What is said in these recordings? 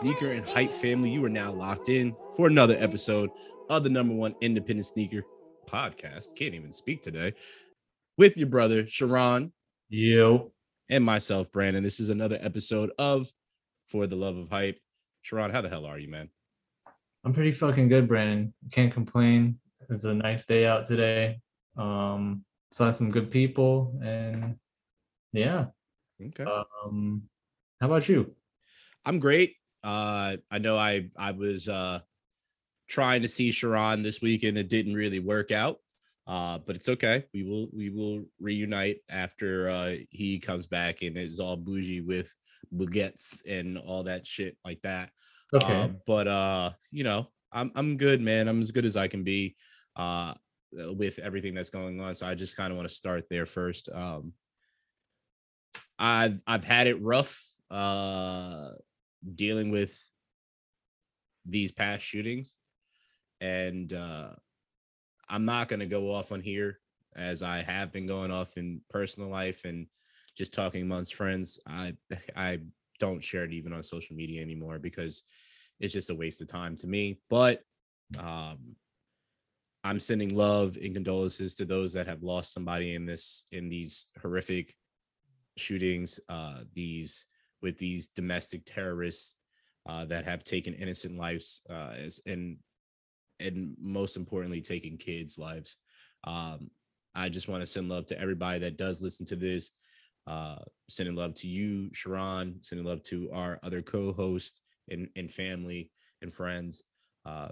sneaker and hype family? You are now locked in for another episode of the number one independent sneaker podcast. Can't even speak today with your brother Sharon. Yo. And myself, Brandon. This is another episode of For the Love of Hype. Sharon, how the hell are you, man? I'm pretty fucking good, Brandon. Can't complain. It's a nice day out today. Um, saw some good people and yeah. Okay. Um, how about you? I'm great. Uh, I know I I was uh trying to see Sharon this weekend. It didn't really work out. Uh, but it's okay. We will we will reunite after uh he comes back and is all bougie with baguettes and all that shit like that. Okay. Uh, but uh, you know, I'm I'm good, man. I'm as good as I can be uh with everything that's going on. So I just kind of want to start there first. Um I've I've had it rough uh dealing with these past shootings. And uh i'm not going to go off on here as i have been going off in personal life and just talking amongst friends. I i don't share it even on social media anymore because it's just a waste of time to me. But um i'm sending love and condolences to those that have lost somebody in this in these horrific shootings uh these with these domestic terrorists uh, that have taken innocent lives uh, as and and most importantly taking kids lives. Um, i just want to send love to everybody that does listen to this. Uh, sending love to you sharon sending love to our other co-hosts and, and family and friends. Uh,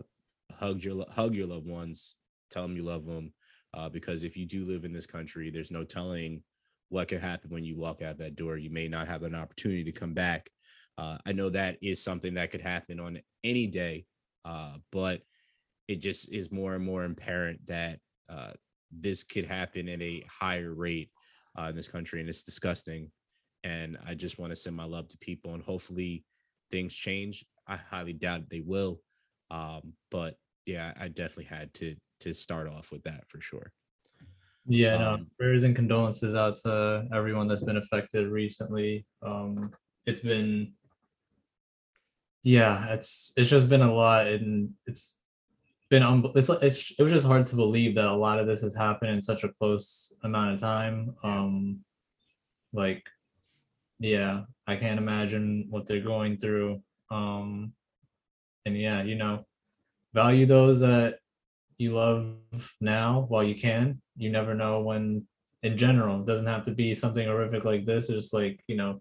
hug your hug your loved ones. Tell them you love them uh, because if you do live in this country there's no telling what can happen when you walk out that door you may not have an opportunity to come back uh, I know that is something that could happen on any day, uh, but it just is more and more apparent that uh, this could happen at a higher rate uh, in this country, and it's disgusting. And I just want to send my love to people, and hopefully things change. I highly doubt they will, um, but yeah, I definitely had to to start off with that for sure. Yeah, no, um, prayers and condolences out to everyone that's been affected recently. Um, it's been yeah it's it's just been a lot and it's been un- it's, it's it was just hard to believe that a lot of this has happened in such a close amount of time. Um like yeah i can't imagine what they're going through. Um and yeah you know value those that you love now while you can you never know when in general it doesn't have to be something horrific like this it's just like you know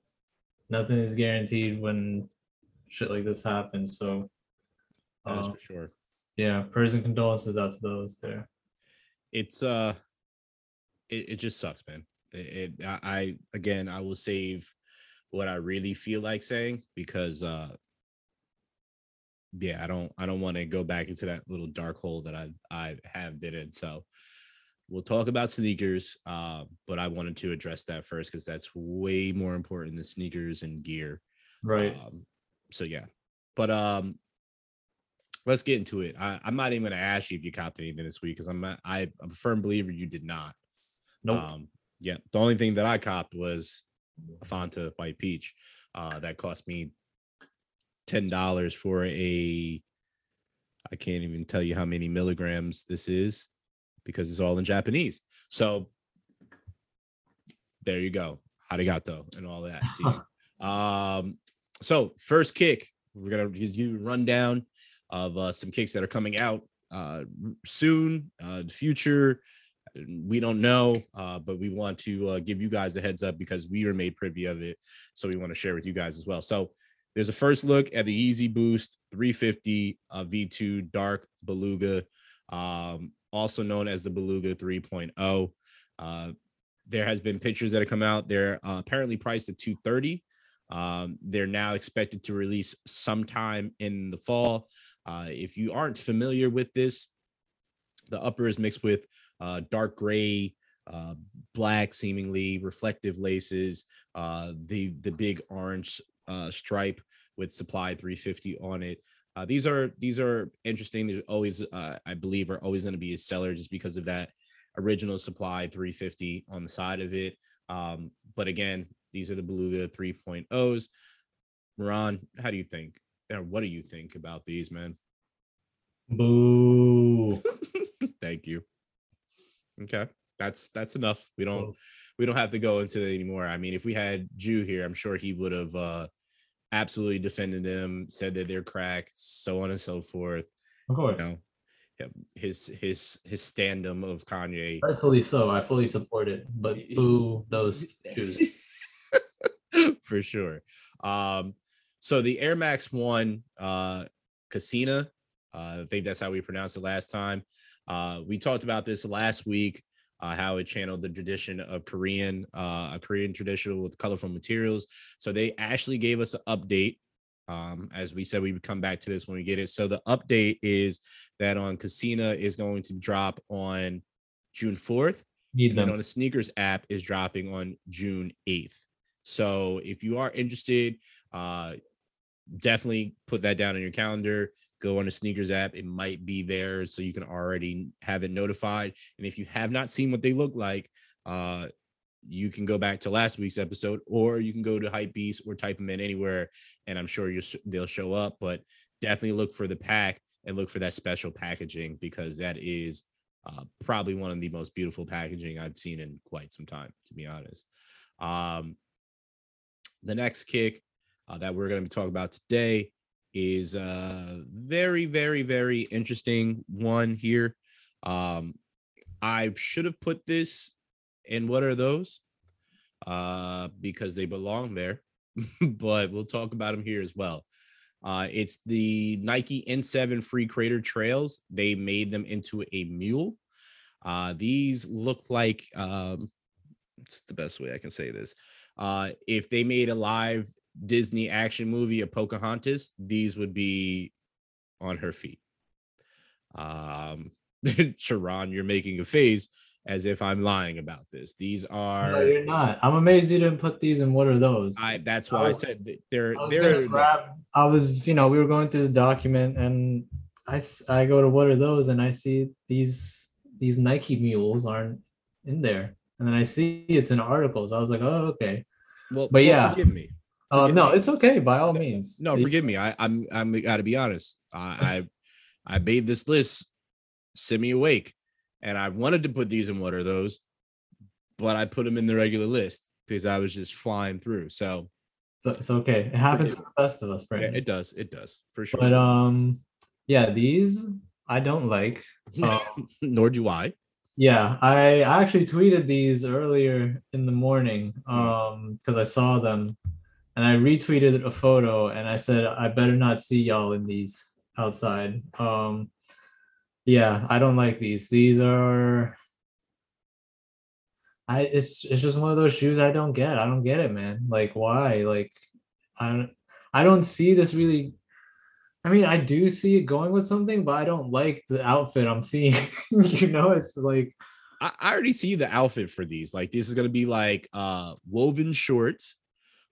nothing is guaranteed when shit like this happens. So that is uh, for sure. Yeah, prayers and condolences out to those there. It's uh it, it just sucks, man. It, it I again I will save what I really feel like saying because uh yeah, I don't I don't want to go back into that little dark hole that I I have been in. So we'll talk about sneakers, uh, but I wanted to address that first because that's way more important than sneakers and gear. Right. Um, so yeah, but um, let's get into it. I, I'm not even gonna ask you if you copped anything this week because I'm I, I'm a firm believer you did not. Nope. Um, yeah, the only thing that I copped was a Fanta White Peach. Uh, that cost me ten dollars for a. I can't even tell you how many milligrams this is because it's all in Japanese. So there you go. Arigato and all that. um, so first kick, we're gonna give you a rundown of uh, some kicks that are coming out uh, soon, uh, the future. We don't know, uh, but we want to uh, give you guys a heads up because we were made privy of it. So we want to share with you guys as well. So there's a first look at the Yeezy Boost 350 uh, V2 Dark Beluga, um, also known as the Beluga 3.0. Uh, there has been pictures that have come out. They're uh, apparently priced at 230. Um, they're now expected to release sometime in the fall. Uh, if you aren't familiar with this, the upper is mixed with uh, dark gray, uh, black, seemingly reflective laces, uh, the the big orange uh, stripe with supply 350 on it. Uh, these are these are interesting. There's always, uh, I believe, are always going to be a seller just because of that original supply 350 on the side of it. Um, but again, these are the Beluga 3.0s. Moran, how do you think? and what do you think about these, man? Boo. Thank you. Okay, that's that's enough. We don't we don't have to go into it anymore. I mean, if we had Jew here, I'm sure he would have uh absolutely defended them, said that they're crack, so on and so forth. Of course. You know, his his his standum of Kanye. Rightfully so. I fully support it. But boo those shoes. for sure. Um, so the Air Max One uh Kasina, uh, I think that's how we pronounced it last time. Uh, we talked about this last week, uh, how it channeled the tradition of Korean, uh, a Korean tradition with colorful materials. So they actually gave us an update. Um, as we said, we would come back to this when we get it. So the update is that on Kasina is going to drop on June 4th. Need And then on the sneakers app is dropping on June 8th. So if you are interested, uh, definitely put that down on your calendar. Go on the sneakers app. It might be there so you can already have it notified. And if you have not seen what they look like, uh, you can go back to last week's episode or you can go to Hypebeast or type them in anywhere and I'm sure you they'll show up. But definitely look for the pack and look for that special packaging because that is uh, probably one of the most beautiful packaging I've seen in quite some time, to be honest. Um, the next kick uh, that we're going to be talking about today is a very, very, very interesting one here. Um, I should have put this in what are those? Uh, because they belong there, but we'll talk about them here as well. Uh, it's the Nike N7 Free Crater Trails. They made them into a mule. Uh, these look like um, it's the best way I can say this. Uh, if they made a live Disney action movie of Pocahontas, these would be on her feet. Um, Sharon, you're making a face as if I'm lying about this. These are No, you're not. I'm amazed you didn't put these in what are those? I. That's why I was- said that they're I was they're grab. I was, you know, we were going through the document, and I I go to what are those, and I see these these Nike mules aren't in there, and then I see it's in articles. I was like, oh okay. well, but well, yeah. forgive me. Uh, no, me. it's okay by all means. No, forgive me. I, I'm I'm got to be honest. I, I I made this list semi awake, and I wanted to put these in what are those, but I put them in the regular list because I was just flying through. So So it's okay. It happens to the best of us, yeah, it does. It does for sure. but um, yeah, these I don't like. Um, Nor do I. Yeah, I I actually tweeted these earlier in the morning Hmm. um because I saw them and I retweeted a photo and I said I better not see y'all in these outside. Um yeah, I don't like these. These are I it's it's just one of those shoes I don't get. I don't get it, man. Like why? Like I don't I don't see this really I mean, I do see it going with something, but I don't like the outfit I'm seeing. you know, it's like I, I already see the outfit for these. Like this is gonna be like uh woven shorts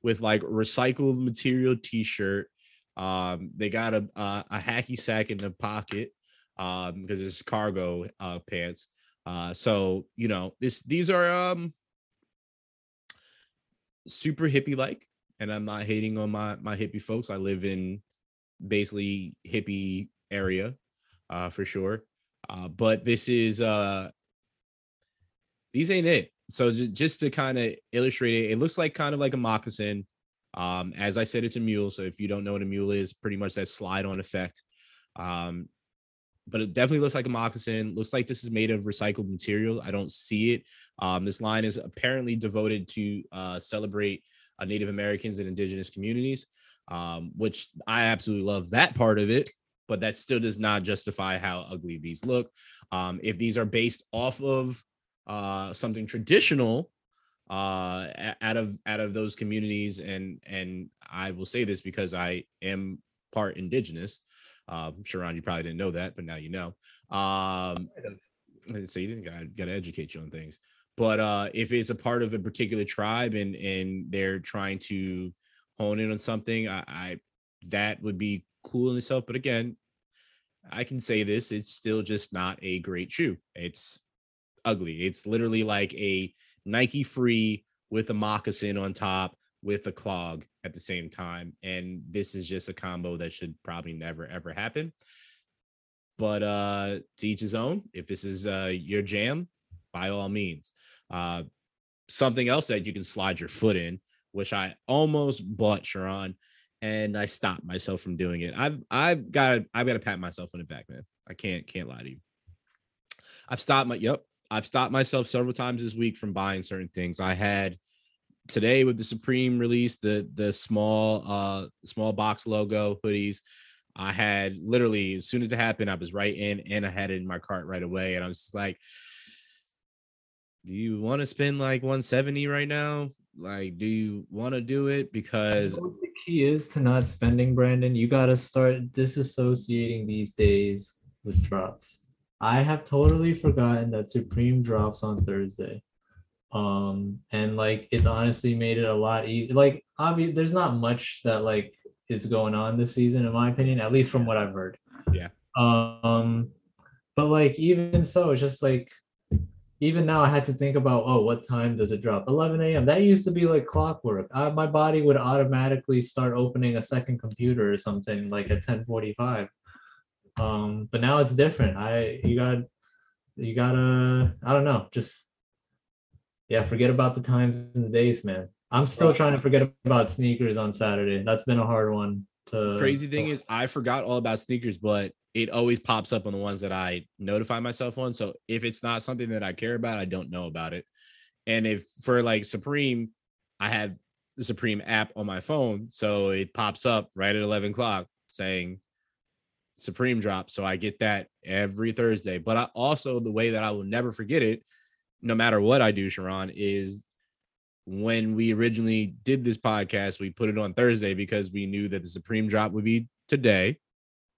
with like recycled material t-shirt. Um, they got a a, a hacky sack in the pocket um because it's cargo uh pants. Uh so you know this these are um super hippie like and I'm not hating on my my hippie folks. I live in basically hippie area uh for sure. Uh but this is uh these ain't it. So just to kind of illustrate it, it looks like kind of like a moccasin. Um, as I said, it's a mule. So if you don't know what a mule is, pretty much that slide on effect. Um, but it definitely looks like a moccasin. Looks like this is made of recycled material. I don't see it. Um, this line is apparently devoted to uh, celebrate uh, Native Americans and indigenous communities, um, which I absolutely love that part of it. But that still does not justify how ugly these look. Um, if these are based off of uh, something traditional uh, out of out of those communities, and and I will say this because I am part indigenous. Um, Sharon, you probably didn't know that, but now you know. Um, so you didn't got got to educate you on things. But uh, if it's a part of a particular tribe and and they're trying to hone in on something, I, I that would be cool in itself. But again, I can say this: it's still just not a great shoe. It's ugly. It's literally like a Nike free with a moccasin on top with a clog at the same time. And this is just a combo that should probably never ever happen. But uh to each his own. If this is uh your jam, by all means. Uh something else that you can slide your foot in, which I almost bought Sharon, and I stopped myself from doing it. I've I've got I've got to pat myself on the back, man. I can't can't lie to you. I've stopped my yep. I've stopped myself several times this week from buying certain things. I had today with the Supreme release, the the small uh small box logo hoodies. I had literally as soon as it happened, I was right in and I had it in my cart right away. And I was just like, do you want to spend like 170 right now? Like, do you want to do it? Because the key is to not spending, Brandon. You got to start disassociating these days with drops. I have totally forgotten that Supreme drops on Thursday. Um, and like it's honestly made it a lot easier. Like, obviously, there's not much that like is going on this season, in my opinion, at least from what I've heard. Yeah. Um, but like even so, it's just like even now I had to think about oh what time does it drop 11 a.m. That used to be like clockwork. I, my body would automatically start opening a second computer or something like at 10:45. Um, but now it's different. I you got you gotta I don't know just yeah forget about the times and the days, man. I'm still trying to forget about sneakers on Saturday. That's been a hard one to. Crazy thing is, I forgot all about sneakers, but it always pops up on the ones that I notify myself on. So if it's not something that I care about, I don't know about it. And if for like Supreme, I have the Supreme app on my phone. So it pops up right at 11 o'clock saying Supreme drop. So I get that every Thursday. But I also, the way that I will never forget it, no matter what I do, Sharon, is when we originally did this podcast, we put it on Thursday because we knew that the Supreme drop would be today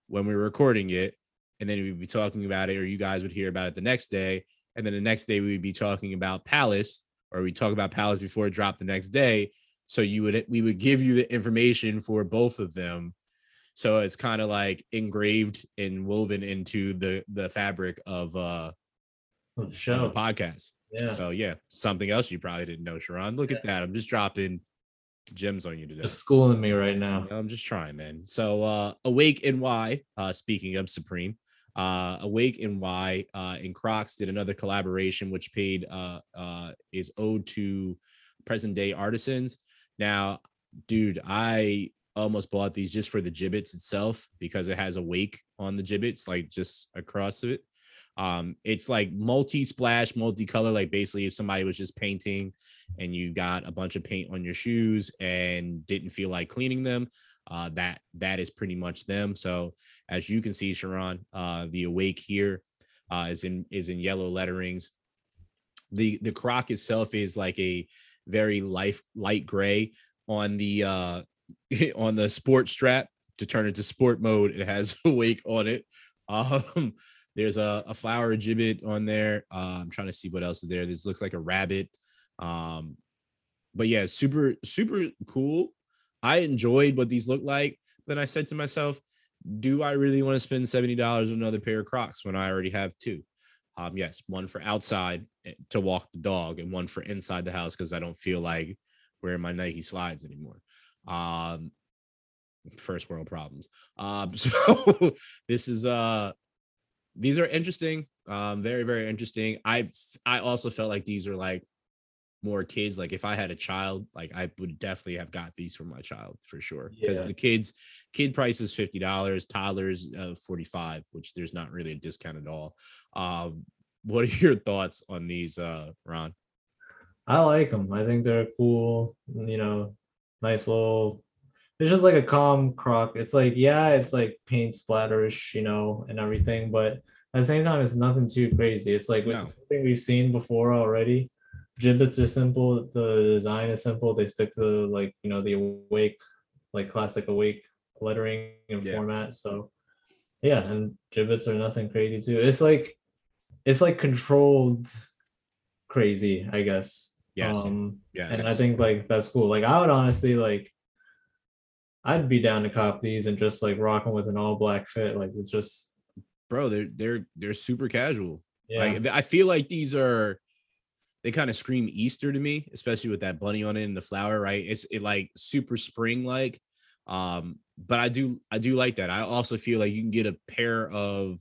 when we were recording it, and then we'd be talking about it, or you guys would hear about it the next day, and then the next day we'd be talking about Palace, or we talk about Palace before it dropped the next day. So you would we would give you the information for both of them. So it's kind of like engraved and woven into the the fabric of uh the show the podcast. Yeah. So yeah, something else you probably didn't know, Sharon. Look yeah. at that. I'm just dropping gems on you today. Just schooling me right now. I'm just trying, man. So uh Awake NY, uh speaking of Supreme, uh Awake NY uh and Crocs did another collaboration which paid uh uh is owed to present day artisans. Now, dude, I almost bought these just for the Jibbitz itself because it has a wake on the Jibbitz, like just across it. Um, it's like multi-splash, multicolor. Like basically, if somebody was just painting and you got a bunch of paint on your shoes and didn't feel like cleaning them, uh, that that is pretty much them. So as you can see, Sharon, uh, the awake here uh, is in is in yellow letterings. The the croc itself is like a very light light gray on the uh on the sport strap to turn into sport mode. It has awake on it. Um, there's a, a flower Jibbit on there. Uh, I'm trying to see what else is there. This looks like a rabbit. Um, but yeah, super, super cool. I enjoyed what these look like. Then I said to myself, do I really want to spend $70 on another pair of Crocs when I already have two? Um, yes, one for outside eh, to walk the dog and one for inside the house because I don't feel like wearing my Nike slides anymore. Um, first world problems. Um, so this is uh these are interesting. Um, very, very interesting. I I also felt like these are like more kids. Like if I had a child, like I would definitely have got these for my child for sure. Because yeah. the kids, kid price is fifty dollars, toddlers uh, forty five, which there's not really a discount at all. Um, what are your thoughts on these, uh, Ron? I like them. I think they're cool. You know, nice little. It's just like a calm croc. It's like yeah, it's like paint splatterish, you know, and everything, but at the same time, it's nothing too crazy. It's like no. something we've seen before already. Jibbitz are simple. The design is simple. They stick to like you know the awake, like classic awake lettering and yeah. format. So yeah, and Jibbitz are nothing crazy too. It's like it's like controlled crazy, I guess. Yes. Um, yes. And I think like that's cool. Like I would honestly like I'd be down to cop these and just like rock them with an all black fit. Like it's just bro, they're they're they're super casual. Yeah. Like I feel like these are they kind of scream Easter to me, especially with that bunny on it and the flower, right? It's it like super spring like. Um, but I do I do like that. I also feel like you can get a pair of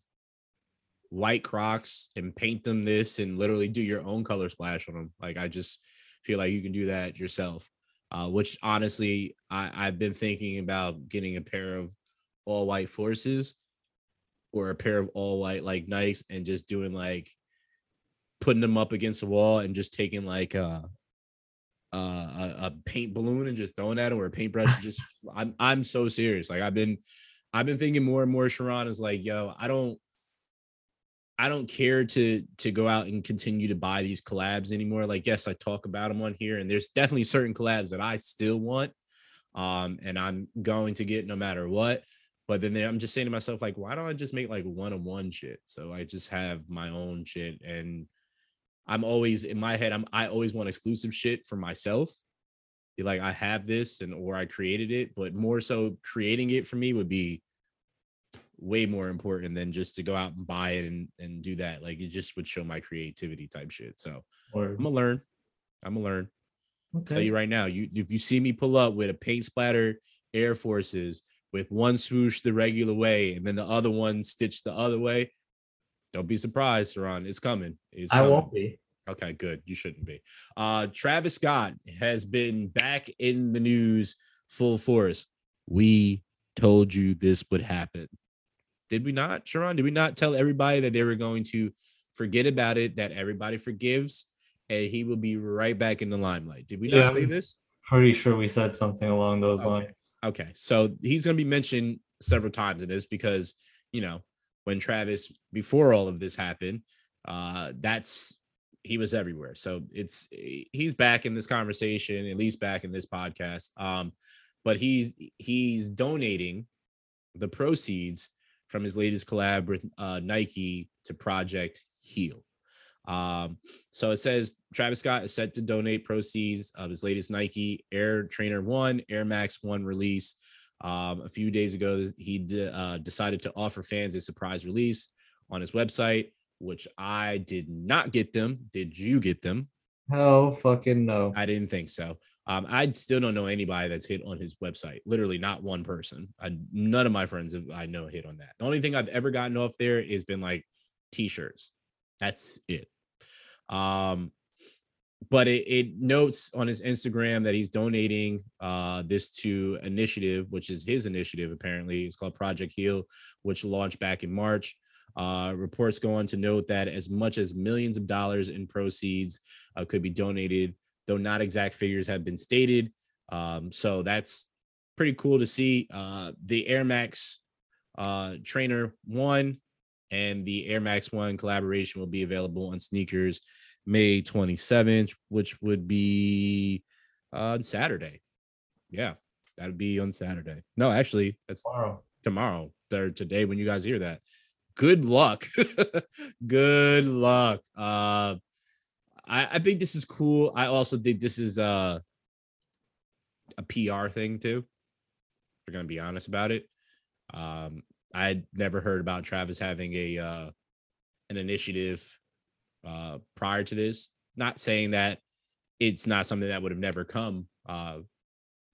white Crocs and paint them this and literally do your own color splash on them. Like I just feel like you can do that yourself. Uh, which honestly, I, I've been thinking about getting a pair of all white forces or a pair of all white like Nikes and just doing like putting them up against the wall and just taking like uh, a a, a paint balloon and just throwing at it or a paintbrush. and just I'm I'm so serious. Like I've been I've been thinking more and more. Sharon is like, yo, I don't I don't care to to go out and continue to buy these collabs anymore. Like, yes, I talk about them on here, and there's definitely certain collabs that I still want, um, and I'm going to get no matter what. But then I'm just saying to myself, like, why don't I just make like one on one shit? So I just have my own shit, and I'm always in my head. I'm I always want exclusive shit for myself. Like, I have this, and or I created it, but more so creating it for me would be way more important than just to go out and buy it and, and do that. Like it just would show my creativity type shit. So Or I'm gonna learn. I'm gonna learn. Tell you right now, you if you see me pull up with a paint splatter Air Forces with one swoosh the regular way and then the other one stitched the other way, don't be surprised, Ron. It's coming. It's I won't be. Okay, good. You shouldn't be. Uh Travis Scott has been back in the news full force. We told you this would happen. Did we not, Sharon? Did we not tell everybody that they were going to forget about it, that everybody forgives, and he will be right back in the limelight? Did we not Yeah. say this? Pretty sure we said something along those Okay. lines. Okay, so he's going to be mentioned several times in this because you know when Travis before all of this happened, uh, that's he was everywhere. So it's he's back in this conversation, at least back in this podcast. Um, but he's he's donating the proceeds from his latest collab with uh, Nike to Project Heal. Um, so it says Travis Scott is set to donate proceeds of his latest Nike Air Trainer One, Air Max One release. Um, a few days ago, he d- uh, decided to offer fans a surprise release on his website, which I did not get them. Did you get them? Hell fucking no. I didn't think so. Um, I still don't know anybody that's hit on his website. Literally, not one person. I, none of my friends have, I know hit on that. The only thing I've ever gotten off there has been like t-shirts. That's it. Um, but it, it notes on his Instagram that he's donating uh, this to initiative, which is his initiative. Apparently, it's called Project Heal, which launched back in March. Uh, reports go on to note that as much as millions of dollars in proceeds uh, could be donated, though not exact figures have been stated. Um, so that's pretty cool to see. Uh, the Air Max uh, Trainer One and the Air Max One collaboration will be available on sneakers May 27th, which would be on Saturday. Yeah, that would be on Saturday. No, actually, that's Tomorrow. tomorrow or today when you guys hear that. Good luck. Good luck. Uh I, I think this is cool. I also think this is uh a PR thing too. We're gonna be honest about it. Um I'd never heard about Travis having a uh an initiative uh prior to this. Not saying that it's not something that would have never come uh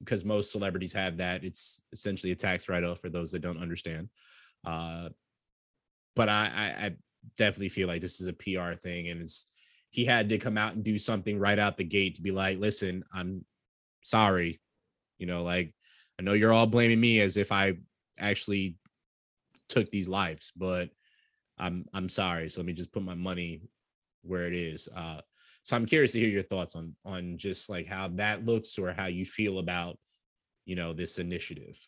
because most celebrities have that. It's essentially a tax write-off for those that don't understand. Uh, but I, I, I definitely feel like this is a PR thing, and it's he had to come out and do something right out the gate to be like, listen, I'm sorry, you know, like I know you're all blaming me as if I actually took these lives, but I'm I'm sorry. So let me just put my money where it is. Uh, so I'm curious to hear your thoughts on on just like how that looks or how you feel about you know this initiative.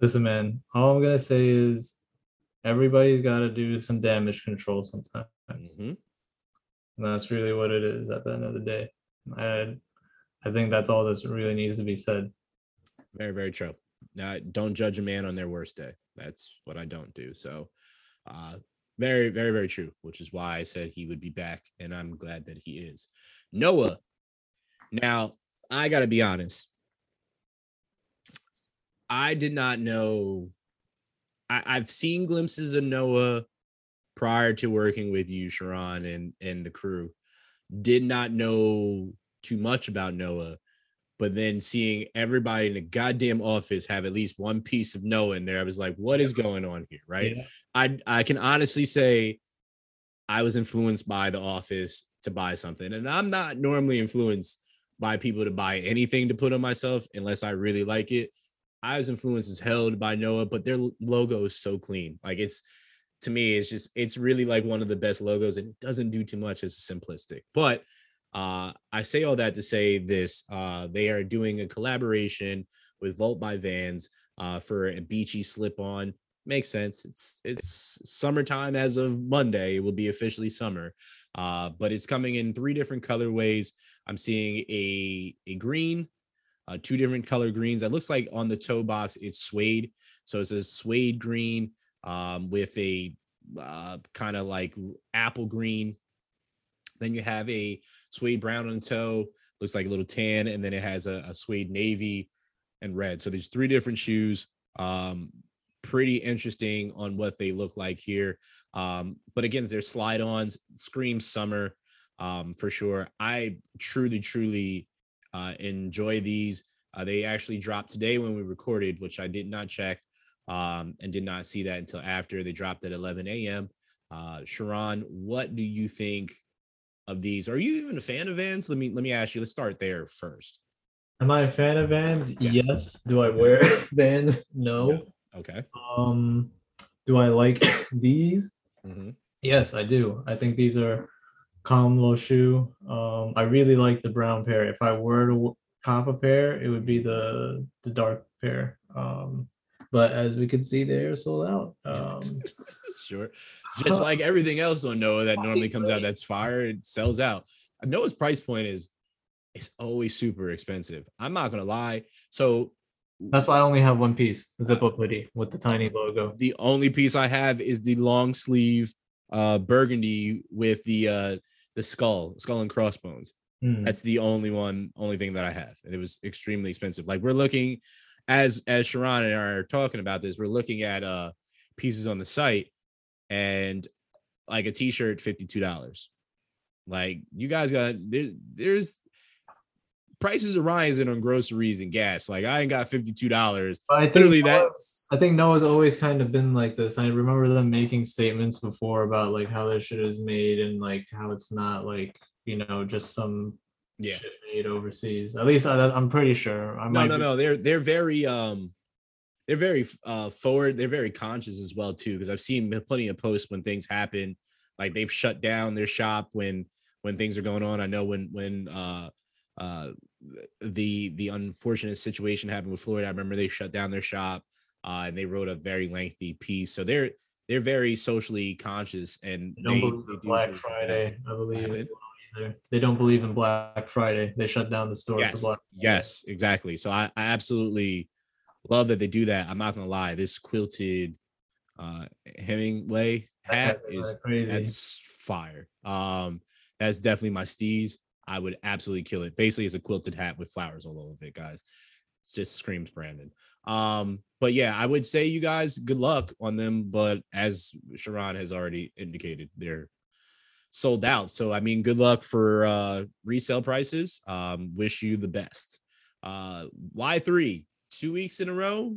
Listen, man, all I'm gonna say is everybody's gotta do some damage control sometimes. Mhm. And that's really what it is at the end of the day. I I think that's all that really needs to be said. Very, very true. Now, don't judge a man on their worst day. That's what I don't do. So, uh, very, very, very true. Which is why I said he would be back, and I'm glad that he is. Noah. Now, I got to be honest. I did not know. I, I've seen glimpses of Noah prior to working with you, Sharon, and and the crew. did not know too much about Noah, but then seeing everybody in the goddamn office have at least one piece of Noah in there, I was like, what is going on here? Right. Yeah. I I can honestly say I was influenced by the office to buy something. And I'm not normally influenced by people to buy anything to put on myself unless I really like it. I was influenced as held by Noah, but their logo is so clean. Like it's to me, it's just it's really like one of the best logos, and it doesn't do too much. It's simplistic. But uh, I say all that to say this: uh, they are doing a collaboration with Vault by Vans uh, for a beachy slip-on. Makes sense. It's it's summertime as of Monday. It will be officially summer, uh, but it's coming in three different colorways. I'm seeing a a green, uh, two different color greens. that looks like on the toe box it's suede, so it says suede green um, with a uh, kind of like apple green. Then you have a suede brown on the toe, looks like a little tan, and then it has a, a suede navy and red. So there's three different shoes. Um, pretty interesting on what they look like here. Um, but again, there's slide ons, scream summer um, for sure. I truly, truly uh, enjoy these. Uh, they actually dropped today when we recorded, which I did not check um, and did not see that until after they dropped at 11 a.m. Uh, Sharon, what do you think of these? Are you even a fan of Vans? Let me let me ask you. Let's start there first. Am I a fan of Vans? Yes. Yes. Do I wear Vans? No. No. Okay. Um, do I like these? hmm Yes, I do. I think these are calm low shoe. Um, I really like the brown pair. If I were to cop a pair, it would be the the dark pair. Um, but as we can see, they're sold out. Um, sure. Just like everything else on Noah that normally comes out that's fire, it sells out. Noah's price point is is always super expensive. I'm not gonna lie. So that's why I only have one piece, the zip up hoodie with the tiny logo. the only piece I have is the long sleeve uh burgundy with the uh the skull, skull and crossbones. Hmm. That's the only one, only thing that I have. And it was extremely expensive. Like we're looking as as Sharon and I are talking about this, we're looking at uh pieces on the site and like a t-shirt, $52. Like you guys got there, there's prices are rising on groceries and gas. Like I ain't got $52. But I think Literally that- Noah's- I think Noah's always kind of been like this. I remember them making statements before about like how their shit is made and like how it's not like you know just some Yeah. shit made overseas. At least I, I'm pretty sure. I no might no be- no they're they're very um they're very uh forward they're very conscious as well too because i've seen plenty of posts when things happen like they've shut down their shop when when things are going on i know when when uh uh the the unfortunate situation happened with florida i remember they shut down their shop uh and they wrote a very lengthy piece so they're they're very socially conscious and They they, believe they in do Black. Friday. I believe happened? as well either. they don't believe in Black Friday. They shut down the store yes Black. yes exactly so I, I absolutely love that they do that i'm not gonna lie this quilted uh hemingway hat Friday. is crazy. that's fire um that's definitely my steez i would absolutely kill it basically it's a quilted hat with flowers all over it guys it just screams brandon um but yeah i would say you guys good luck on them but as sharon has already indicated they're sold out. So i mean good luck for uh resale prices. Um wish you the best. Uh y3 two weeks in a row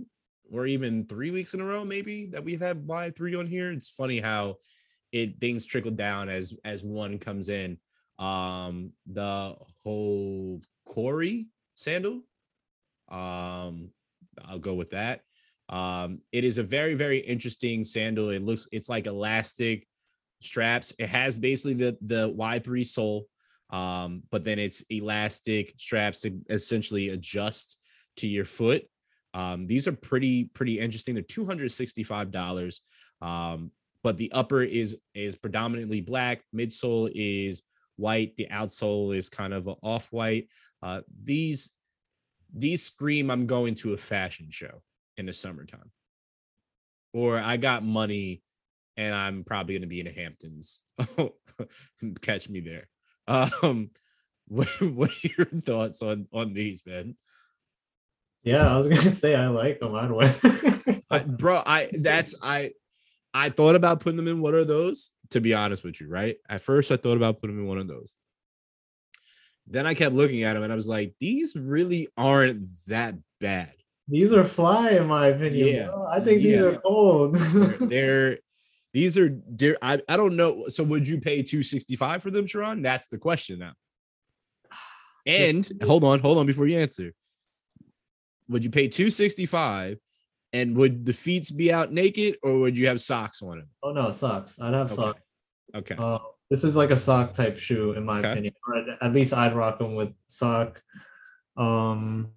or even three weeks in a row maybe that we've had y3 on here. It's funny how it things trickle down as as one comes in. Um the whole corey sandal um i'll go with that. Um it is a very very interesting sandal. It looks it's like elastic straps. It has basically the the y3 sole um but then it's elastic straps to essentially adjust to your foot. Um these are pretty pretty interesting. They're 265 dollars um but the upper is is predominantly black midsole is white the outsole is kind of off-white. Uh these these scream i'm going to a fashion show in the summertime. Or i got money and i'm probably going to be in the hamptons catch me there um what, what are your thoughts on on these man Yeah, I was gonna say I like them. I'd wear. I, bro i that's i i thought about putting them in one of those to be honest with you right at first i thought about putting them in one of those then I kept looking at them and I was like, these really aren't that bad. These are fly, in my opinion. Yeah. bro. I think these Yeah. are cold. They're, they're these are dear. I, I don't know. So would you pay 265 for them, Sharon? That's the question now. And hold on, hold on before you answer. Would you pay 265 and would the feet be out naked or would you have socks on them? oh no, socks. I'd have Okay. socks. Okay. Uh, this is like a sock type shoe, in my Okay. opinion. Or at- at least I'd rock them with sock. Um,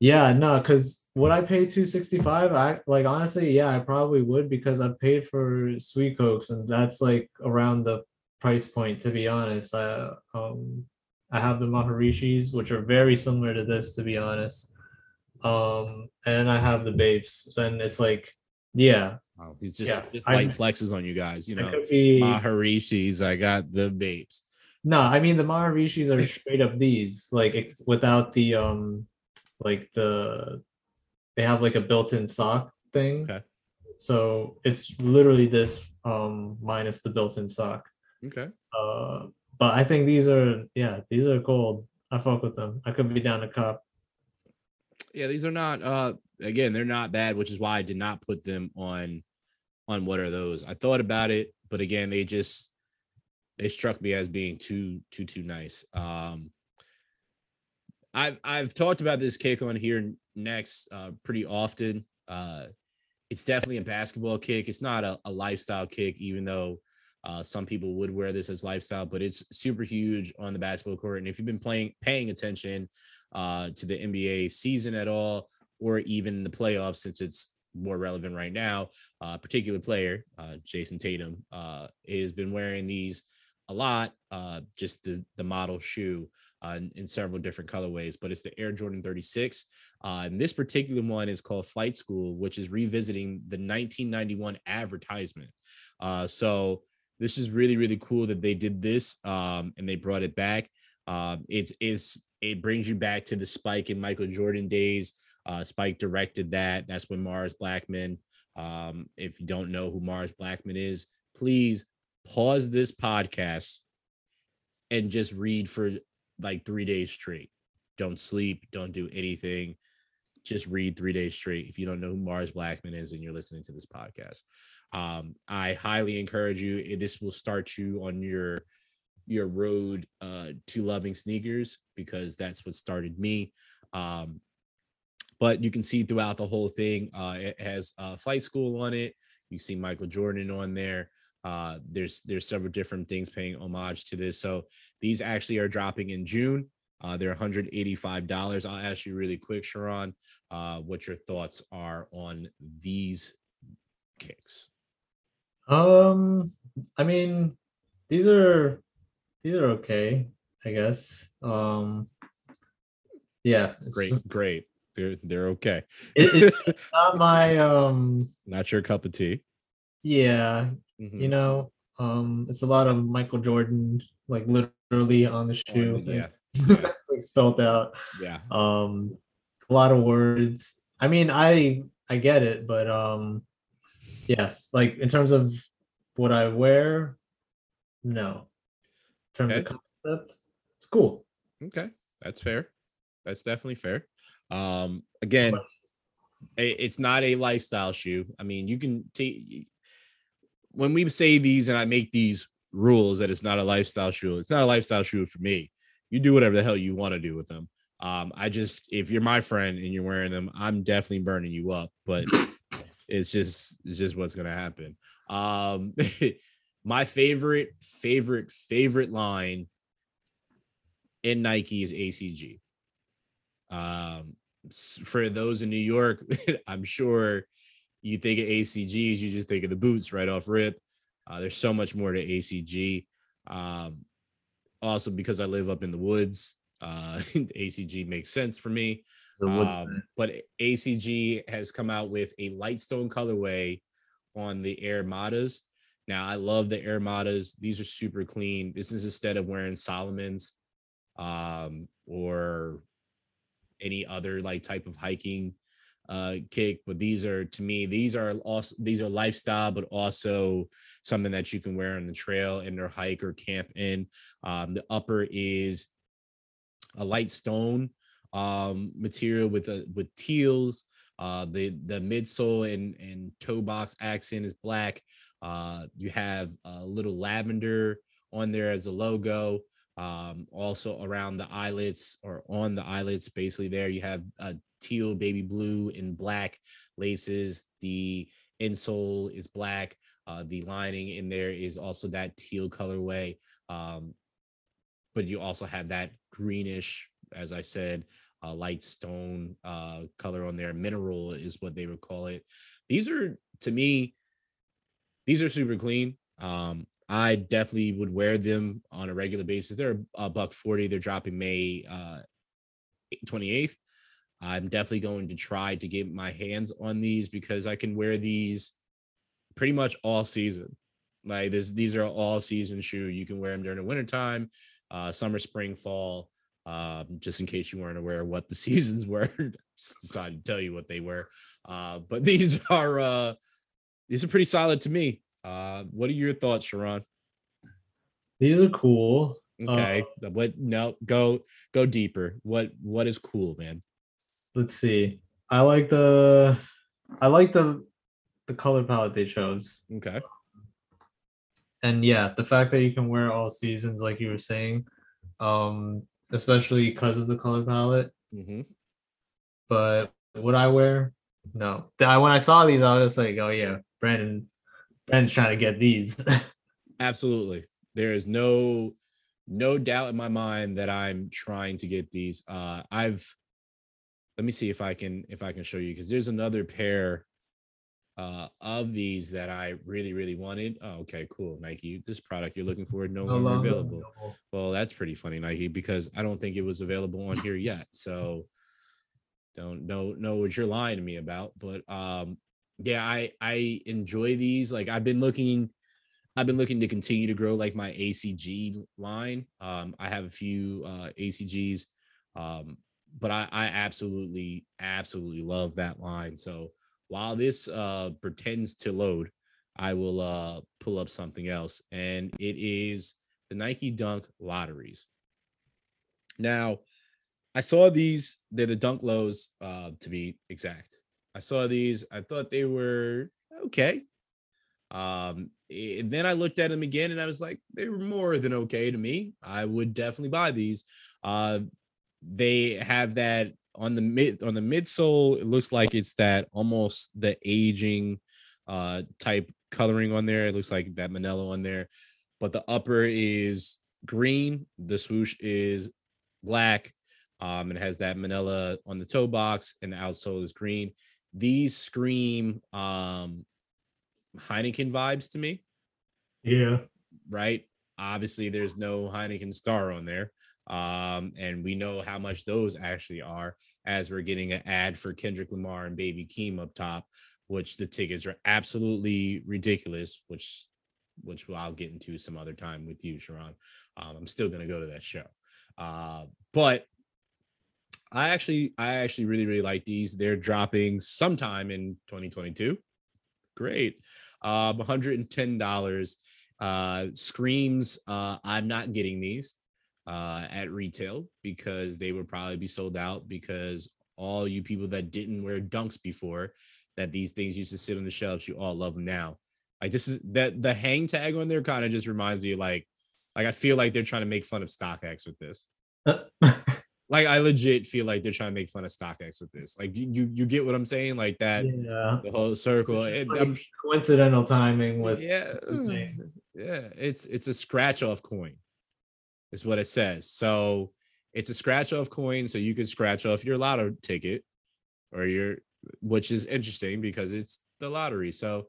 yeah, no, because would I pay two sixty five? I like honestly, yeah, I probably would because I've paid for Suicokes, and that's like around the price point. To be honest, I um, I have the Maharishis, which are very similar to this, to be honest. Um, and I have the Babes, and it's like, yeah, Wow, he's just, Yeah, just I- flexes on you guys. You know, be. Maharishis, I got the babes. No, I mean the Maharishis are straight up these, like without the um, like the, they have like a built-in sock thing. Okay. So it's literally this um minus the built-in sock. Okay. Uh, but I think these are yeah, these are cold. I fuck with them. I could be down a cop. Yeah, these are not uh again, they're not bad, which is why I did not put them on on what are those. I thought about it, but again, they just they struck me as being too too too nice. Um I've I've talked about this kick on here next uh pretty often. Uh it's definitely a basketball kick. It's not a, a lifestyle kick, even though uh, some people would wear this as lifestyle, but it's super huge on the basketball court. And if you've been playing paying attention uh, to the NBA season at all, or even the playoffs, since it's more relevant right now. Uh, particular player, uh, Jayson Tatum, uh, has been wearing these a lot. Uh, just the the model shoe uh, in, in several different colorways, but it's the Air Jordan 36. Uh, and this particular one is called Flight School, which is revisiting the 1991 advertisement. Uh, so this is really really cool that they did this um, and they brought it back. Um, it's is it brings you back to the Spike and Michael Jordan days. Uh, Spike directed that. That's when Mars Blackmon. Um, if you don't know who Mars Blackmon is, please pause this podcast and just read for like three days straight. Don't sleep. Don't do anything. Just read three days straight. If you don't know who Mars Blackmon is and you're listening to this podcast, um, I highly encourage you. This will start you on your your road uh, to loving sneakers because that's what started me. Um, but you can see throughout the whole thing, uh, it has uh, flight school on it. You see Michael Jordan on there. Uh, there's there's several different things paying homage to this. So these actually are dropping in June. Uh, they're 185 dollars. I'll ask you really quick, Sharon, uh, what your thoughts are on these kicks. Um, I mean, these are these are okay, I guess. Um, yeah, Great, just- great. They're they're okay. it- it's not my um. Not your cup of tea. Yeah, Mhm. you know, um, it's a lot of Michael Jordan, like literally on the shoe, yeah, yeah, like spelled out. yeah. Um, a lot of words. I mean, I I get it, but um, yeah, like in terms of what I wear, no. In terms of concept, it's cool. Okay, that's fair. That's definitely fair. Um, again, it's not a lifestyle shoe. I mean, you can take when we say these and I make these rules that it's not a lifestyle shoe. It's not a lifestyle shoe for me. You do whatever the hell you want to do with them. Um, I just if you're my friend and you're wearing them, I'm definitely burning you up. But it's just it's just what's gonna happen. Um, my favorite favorite favorite line in Nike is ACG. Um, for those in New York, I'm sure you think of ACGs, you just think of the boots right off rip. Uh, there's so much more to ACG. Um, also, because I live up in the woods, uh, ACG makes sense for me. Um, but ACG has come out with a Lightstone colorway on the Air Madas. Now I love the Air Madas. These are super clean. This is instead of wearing Salomon's um, or any other like type of hiking uh kick but these are to me these are also these are lifestyle but also something that you can wear on the trail in or hike or camp in um the upper is a light stone um, material with a with teals. Uh, the the midsole and and toe box accent is black. Uh, you have a little lavender on there as a logo. Um, also around the eyelets or on the eyelets, basically there you have a teal, baby blue, and black laces. The insole is black. Uh, the lining in there is also that teal colorway. Um, but you also have that greenish, as I said, uh, light stone uh, color on there. Mineral is what they would call it. These are, to me, these are super clean. Um, I definitely would wear them on a regular basis. They're a buck 40. They're dropping May uh, 28th. I'm definitely going to try to get my hands on these because I can wear these pretty much all season. Like this, these are all season shoe. You can wear them during the wintertime, uh, summer, spring, fall. Um, just in case you weren't aware what the seasons were, just decided to tell you what they were. Uh, but these are uh, these are pretty solid to me. Uh, what are your thoughts, Sharon? These are cool. Okay, uh, what? No, go go deeper. What what is cool, man? Let's see. I like the I like the the color palette they chose. Okay. And yeah, the fact that you can wear all seasons, like you were saying, um, especially because of the color palette. Mm-hmm. But would I wear? No. I, when I saw these, I was just like, oh yeah, Brandon, Brandon's trying to get these. Absolutely. There is no no doubt in my mind that I'm trying to get these. Uh I've let me see if I can if I can show you because there's another pair uh of these that I really really wanted. Oh, okay, cool. Nike, this product you're looking for no, longer available. Well, that's pretty funny, Nike, because I don't think it was available on here yet. So don't know know what you're lying to me about. But um yeah, I I enjoy these. Like I've been looking I've been looking to continue to grow like my ACG line. Um, I have a few uh, ACGs, um, but I, I absolutely, absolutely love that line. So while this uh, pretends to load, I will uh, pull up something else, and it is the Nike Dunk lotteries. Now, I saw these; they're the Dunk lows, uh, to be exact. I saw these. I thought they were okay. Um, and then I looked at them again and I was like, they were more than okay to me. I would definitely buy these. Uh, they have that on the mid on the midsole. It looks like it's that almost the aging uh type coloring on there. It looks like that Manila on there, but the upper is green. The swoosh is black. Um, it has that Manila on the toe box, and the outsole is green. These scream um Heineken vibes to me. Yeah. Right. Obviously, there's no Heineken star on there. Um, and we know how much those actually are as we're getting an ad for Kendrick Lamar and Baby Keem up top, which the tickets are absolutely ridiculous, which which I'll get into some other time with you, Sharon. Um, I'm still gonna go to that show. Uh, but I actually I actually really, really like these. They're dropping sometime in 2022 great. Um, $110 uh, screams. Uh, I'm not getting these uh, at retail because they would probably be sold out because all you people that didn't wear dunks before that these things used to sit on the shelves, you all love them now. Like this is that the hang tag on there kind of just reminds me like like I feel like they're trying to make fun of StockX with this. like I legit feel like they're trying to make fun of StockX with this. Like you you, get what I'm saying? Like that yeah. the whole circle. It, like coincidental timing with yeah, yeah. It's it's a scratch off coin, is what it says. So it's a scratch off coin, so you can scratch off your lotto ticket or your which is interesting because it's the lottery. So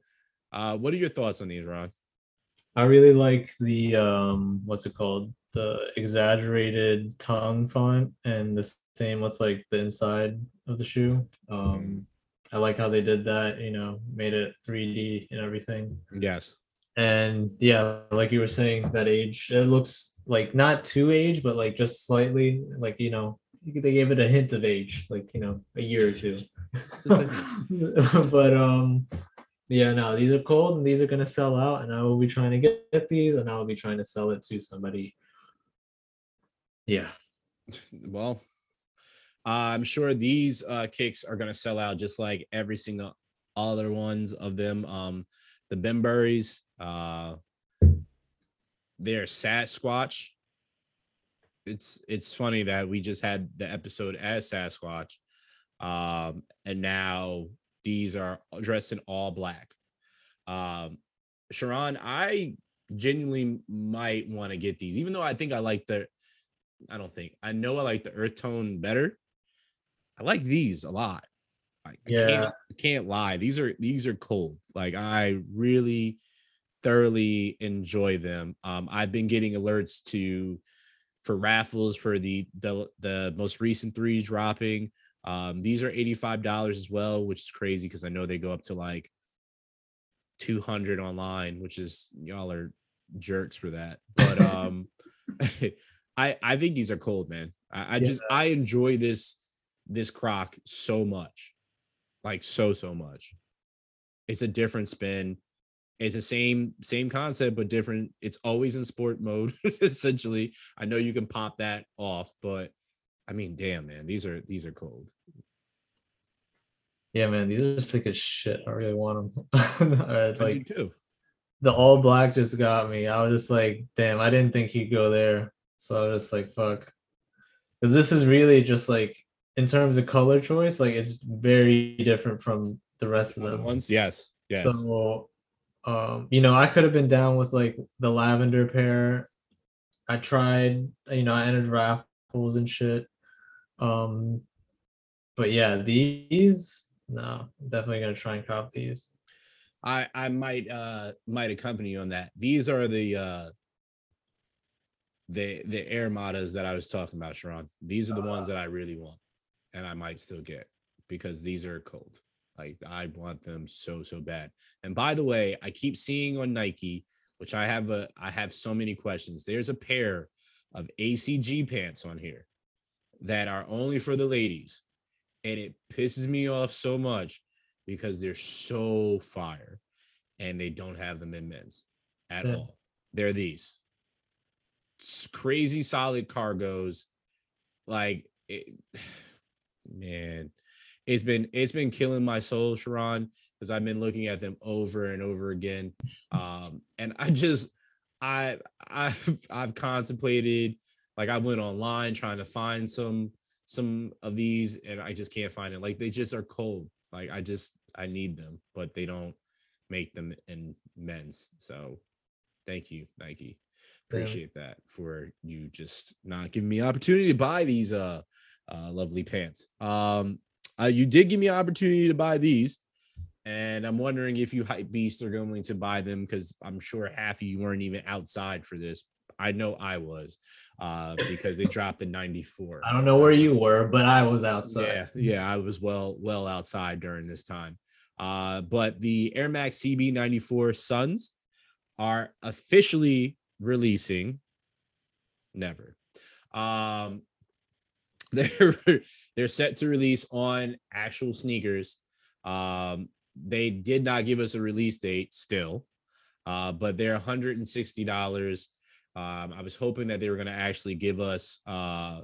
uh what are your thoughts on these, Ron? I really like the um what's it called? The exaggerated tongue font and the same with like the inside of the shoe. Um I like how they did that, you know, made it 3D and everything. Yes. And yeah, like you were saying, that age, it looks like not too age, but like just slightly, like you know, they gave it a hint of age, like you know, a year or two. but um yeah, no, these are cold and these are gonna sell out, and I will be trying to get, get these, and I will be trying to sell it to somebody. Yeah. well, I'm sure these uh, kicks are gonna sell out just like every single other ones of them. Um, the Bemburys, uh, they're Sasquatch. It's it's funny that we just had the episode as Sasquatch, um, and now these are dressed in all black. Um, Sharon, I genuinely might want to get these, even though I think I like the. I don't think I know I like the earth tone better. I like these a lot. I, I Yeah. can't I can't lie. These are these are cold. Like I really thoroughly enjoy them. Um, I've been getting alerts to for raffles for the the, the most recent three dropping. Um, these are $85 as well, which is crazy because I know they go up to like 200 online, which is y'all are jerks for that. But um I I think these are cold, man. I, I just I enjoy this this croc so much. Like so so much. It's a different spin. It's the same same concept but different. It's always in sport mode essentially. I know you can pop that off, but I mean, damn man, these are these are cold. Yeah, man, these are sick as shit. I really want them. Alright, I do like too. the all black just got me. I was just like, damn, I didn't think he'd go there. So I was just like, fuck. Because this is really just like in terms of color choice, like it's very different from the rest of Other them. ones, yes, yes. So um, you know, I could have been down with like the lavender pair. I tried, you know, I entered raffles and shit. Um, but yeah, these no, definitely gonna try and cop these. I I might uh might accompany you on that. These are the uh the the Air Madas that I was talking about, Sharon. These are the ones that I really want, and I might still get because these are cold. Like I want them so so bad. And by the way, I keep seeing on Nike, which I have a I have so many questions. There's a pair of ACG pants on here that are only for the ladies, and it pisses me off so much because they're so fire and they don't have them in men's at Yeah. all. They're these s- crazy solid cargos. Like, it, man, it's been it's been killing my soul, Sharon, because I've been looking at them over and over again. Um, and I just I I've I've contemplated like I went online trying to find some some of these and I just can't find it. Like they just are cold. Like I just I need them, but they don't make them in men's. So thank you, Nike. Yeah. Appreciate that for you just not giving me opportunity to buy these uh uh lovely pants. Um uh, you did give me an opportunity to buy these, and I'm wondering if you hype beasts are going to buy them because I'm sure half of you weren't even outside for this. I know I was, uh, because they dropped in '94. I don't know where you were, but I was outside. Yeah, yeah, I was well well outside during this time. Uh, but the Air Max CB94 Suns are officially releasing. Never. Um, they're they're set to release on actual sneakers. Um, they did not give us a release date still, uh, but they're $160. Um, I was hoping that they were going to actually give us uh,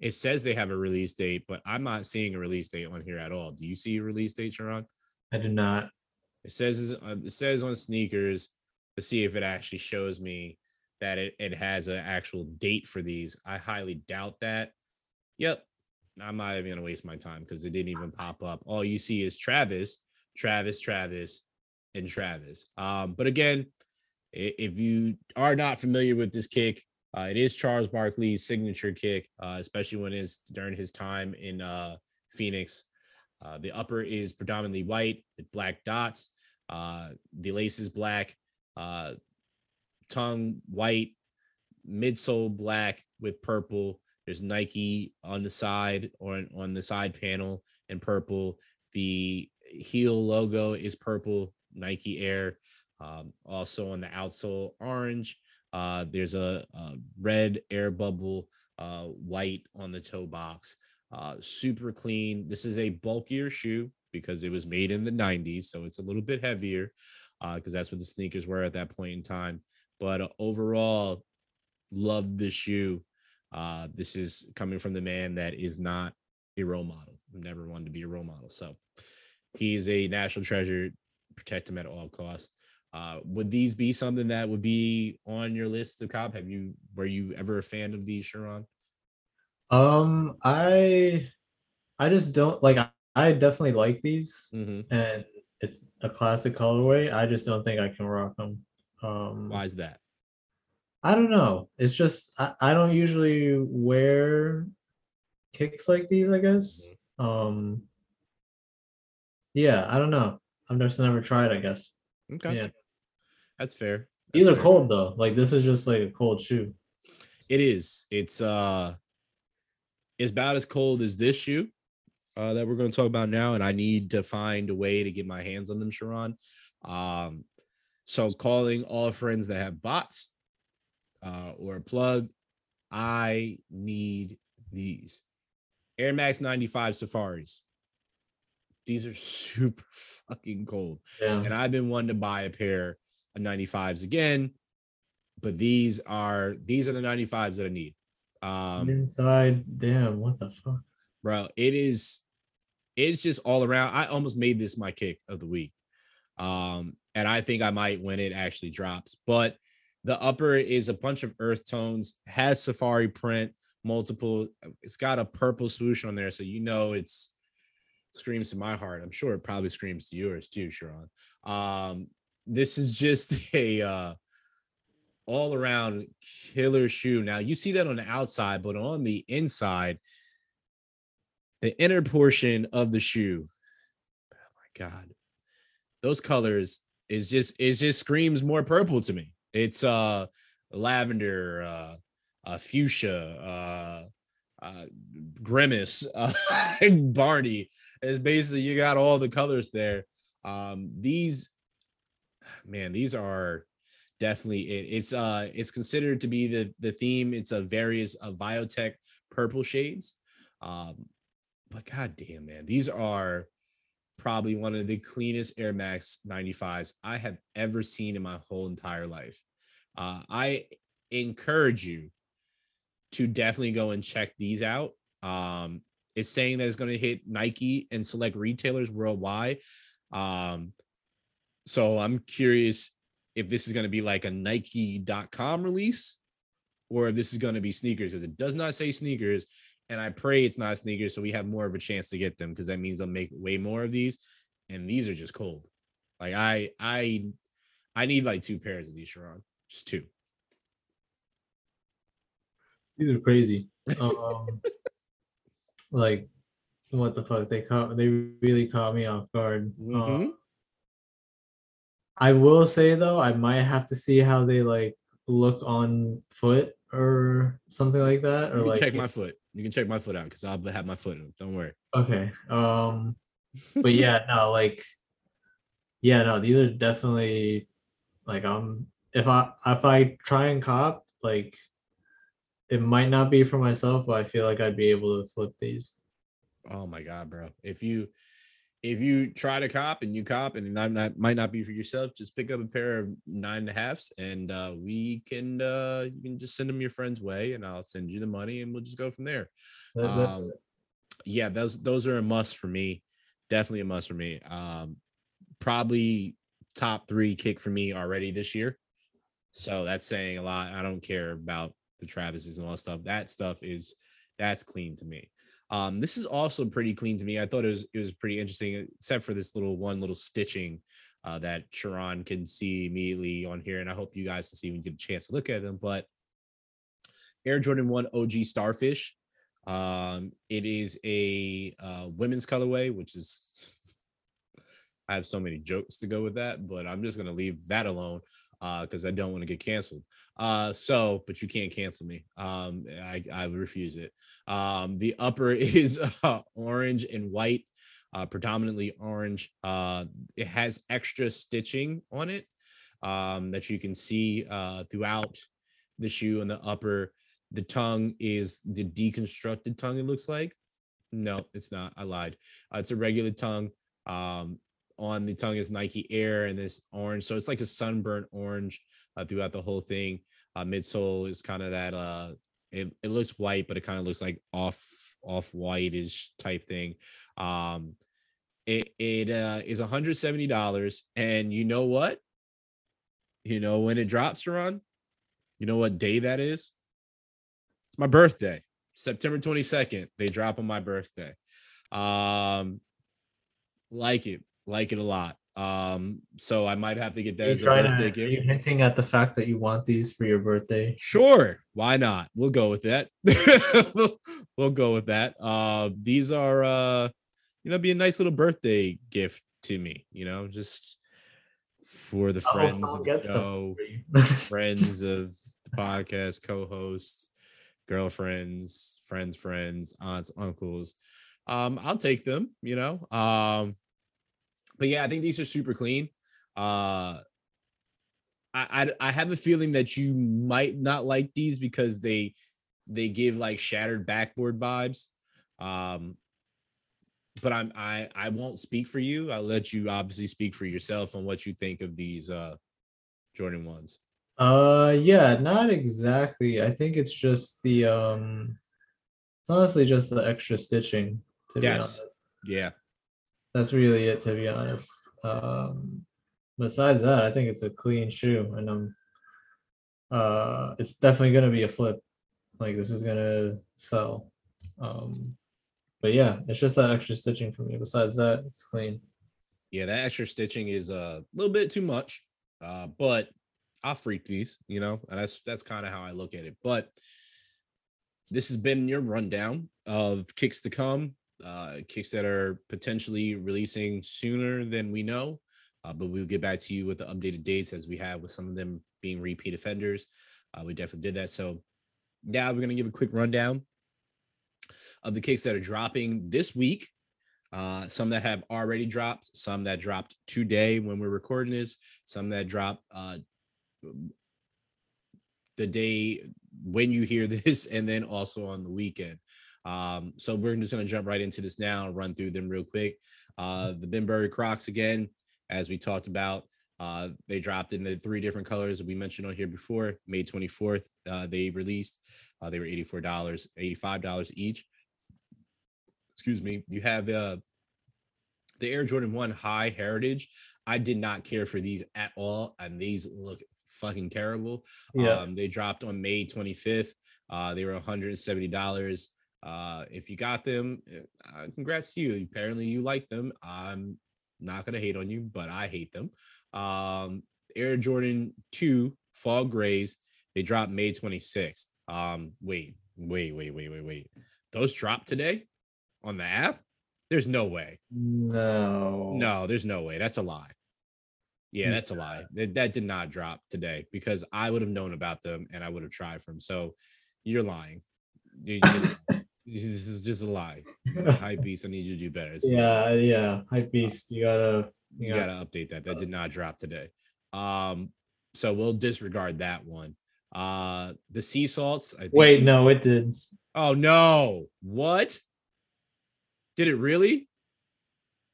it says they have a release date, but I'm not seeing a release date on here at all. Do you see a release date, Sharon? I do not. It says uh, it says on sneakers to see if it actually shows me that it, it has an actual date for these. I highly doubt that. Yep. I'm not even gonna waste my time because it didn't even pop up. All you see is Travis, Travis, Travis, and Travis. Um, but again, if you are not familiar with this kick, uh, it is Charles Barkley's signature kick, uh, especially when it's during his time in uh, Phoenix. Uh, the upper is predominantly white with black dots. Uh, the lace is black, uh, tongue white, midsole black with purple. There's Nike on the side or on- on the side panel in purple. The heel logo is purple, Nike Air. Um, also on the outsole, orange. Uh, there's a, a red air bubble, uh, white on the toe box. Uh, super clean. This is a bulkier shoe because it was made in the 90s, so it's a little bit heavier because that's what the sneakers were at that point in time. But uh, overall, love the shoe. Uh, this is coming from the man that is not a role model. Never wanted to be a role model. So he's a national treasure. Protect him at all costs. Uh, would these be something that would be on your list of cop? Have you were you ever a fan of these, Sharon? Um, I I just don't like I, I definitely like these Mm-hmm. and it's a classic colorway. I just don't think I can rock them. Um Why is that? I don't know. It's just I, I don't usually wear kicks like these, I guess. Um yeah, I don't know. I've just never tried, I guess. Okay, Yeah. That's fair. These are fair. cold though. Like this is just like a cold shoe. It is. It's uh it's about as cold as this shoe uh that we're going to talk about now and I need to find a way to get my hands on them Sharon. Um so I'm calling all friends that have bots uh or a plug I need these Air Max 95 Safaris. These are super fucking cold Yeah. and I've been wanting to buy a pair 95s again, but these are these are the 95s that I need. Um, Inside, damn, what the fuck? bro, it is it's just all around. I almost made this my kick of the week. Um, and I think I might when it actually drops. But the upper is a bunch of earth tones, has safari print, multiple, it's got a purple swoosh on there, so you know it's screams to my heart. I'm sure it probably screams to yours too, Sharon. Um, this is just a uh all around killer shoe. Now you see that on the outside, but on the inside, the inner portion of the shoe. Oh my god. Those colors is just it just screams more purple to me. It's uh lavender, uh, uh fuchsia, uh uh grimace, uh Barney. It's basically you got all the colors there. Um these man, these are definitely it. It's uh it's considered to be the the theme. It's a various uh, biotech purple shades. Um but god damn man, these are probably one of the cleanest Air Max 95s I have ever seen in my whole entire life. Uh, I encourage you to definitely go and check these out. Um, it's saying that it's going to hit Nike and select retailers worldwide. Um, so I'm curious if this is going to be like a Nike.com release or if this is going to be sneakers, because it does not say sneakers. And I pray it's not sneakers, so we have more of a chance to get them because that means they'll make way more of these. And these are just cold. Like I, I, I need like two pairs of these, Sharon. Just two. These are crazy. Um, like, what the fuck? They caught. They really caught me off guard. Uh, Mhm. I will say though, I might have to see how they like look on foot or something like that, or You can like check my foot. You can check my foot out because I'll have my foot. in. Don't worry. okay. Um, but yeah, no, like, yeah, no, these are definitely like um, if I if I try and cop like. It might not be for myself, but I feel like I'd be able to flip these. Oh my god, bro! If you if you try to cop and you cop and not, not might not be for yourself, just pick up a pair of nine and a halfs and uh, we can uh, you can just send them your friend's way and I'll send you the money and we'll just go from there. That- that- Um, yeah, those those are a must for me. Definitely a must for me. Um, probably top three kick for me already this year. So that's saying a lot. I don't care about the Travises and all that stuff. That stuff is that's clean to me. Um, this is also pretty clean to me. I thought it was it was pretty interesting, except for this little one little stitching uh, that Sharon can see immediately on here, and I hope you guys can see when you get a chance to look at them. But Air Jordan One OG Starfish. Um, it is a uh, women's colorway, which is I have so many jokes to go with that, but I'm just gonna leave that alone because I don't want to get canceled. Uh, so, but you can't cancel me. Um, I, I refuse it. Um, the upper is uh, orange and white, uh, predominantly orange. Uh, it has extra stitching on it um, that you can see uh, throughout the shoe and the upper. The tongue is the deconstructed tongue, it looks like. No, it's not. I lied. Uh, it's a regular tongue. Um, on the tongue is Nike Air and this orange. So it's like a sunburnt orange uh, throughout the whole thing. Uh, midsole is kind of that uh, it, it looks white, but it kind of looks like off off whitish type thing. Um, it it uh, is $170, and you know what? You know when it drops, Sharon? You know what day that is? It's my birthday, September 22nd. They drop on my birthday. Um, like it, like it a lot. Um, so I might have to get that as a birthday to, are you hinting at the fact that you want these for your birthday? Sure, why not? We'll go with that. we'll, we'll go with that. Uh, these are uh, you know, be a nice little birthday gift to me. You know, just for the friends someone of the show, friends of the podcast, co-hosts, girlfriends, friends, friends, aunts, uncles. Um, I'll take them. You know, um, but yeah, I think these are super clean. Uh, I, I I have a feeling that you might not like these because they they give like shattered backboard vibes. Um, but I'm I I won't speak for you. I'll let you obviously speak for yourself on what you think of these uh Jordan ones. Uh yeah, not exactly. I think it's just the um it's honestly just the extra stitching, to be Yes. honest. Yeah, That's really it, to be honest. Um besides that, I think it's a clean shoe and um uh it's definitely gonna be a flip. Like this is gonna sell. Um but yeah, it's just that extra stitching for me. Besides that, it's clean. yeah, that extra stitching is a little bit too much. Uh, but I'll freak these, you know, and that's that's kind of how I look at it. But this has been your rundown of kicks to come, uh, kicks that are potentially releasing sooner than we know. Uh, but we'll get back to you with the updated dates as we have with some of them being repeat offenders. Uh, we definitely did that. So now we're gonna give a quick rundown of the kicks that are dropping this week. Uh, some that have already dropped, some that dropped today when we're recording this, some that drop uh, the day when you hear this, and then also on the weekend. Um, so we're just going to jump right into this now and run through them real quick. Uh, the Bembury Crocs again, as we talked about, uh, they dropped in the three different colors that we mentioned on here before. May 24th, uh, they released. Uh, they were $84, $85 each. Excuse me. You have uh, the Air Jordan 1 High Heritage. I did not care for these at all, and these look fucking terrible. Um, they dropped on May 25th. Uh, they were $170. Uh, if you got them, uh, congrats to you. Apparently, you like them. I'm not gonna hate on you, but I hate them. Um, Air Jordan 2 Fall Grays. They dropped May 26th. Um, wait, wait, wait, wait, wait, wait. Those dropped today on the app? There's no way. No. No, there's no way. That's a lie. Yeah, that's a lie. That, that did not drop today because I would have known about them and I would have tried for them. So you're lying. You- you- this is just a lie. Hype beast, I need you to do better. It's- yeah, yeah. Hype beast. You gotta you you gotta gotta update that. That did not drop today. Um, so we'll disregard that one. Uh, the sea salts. I think wait, no, it did. Oh no! What? Did it really?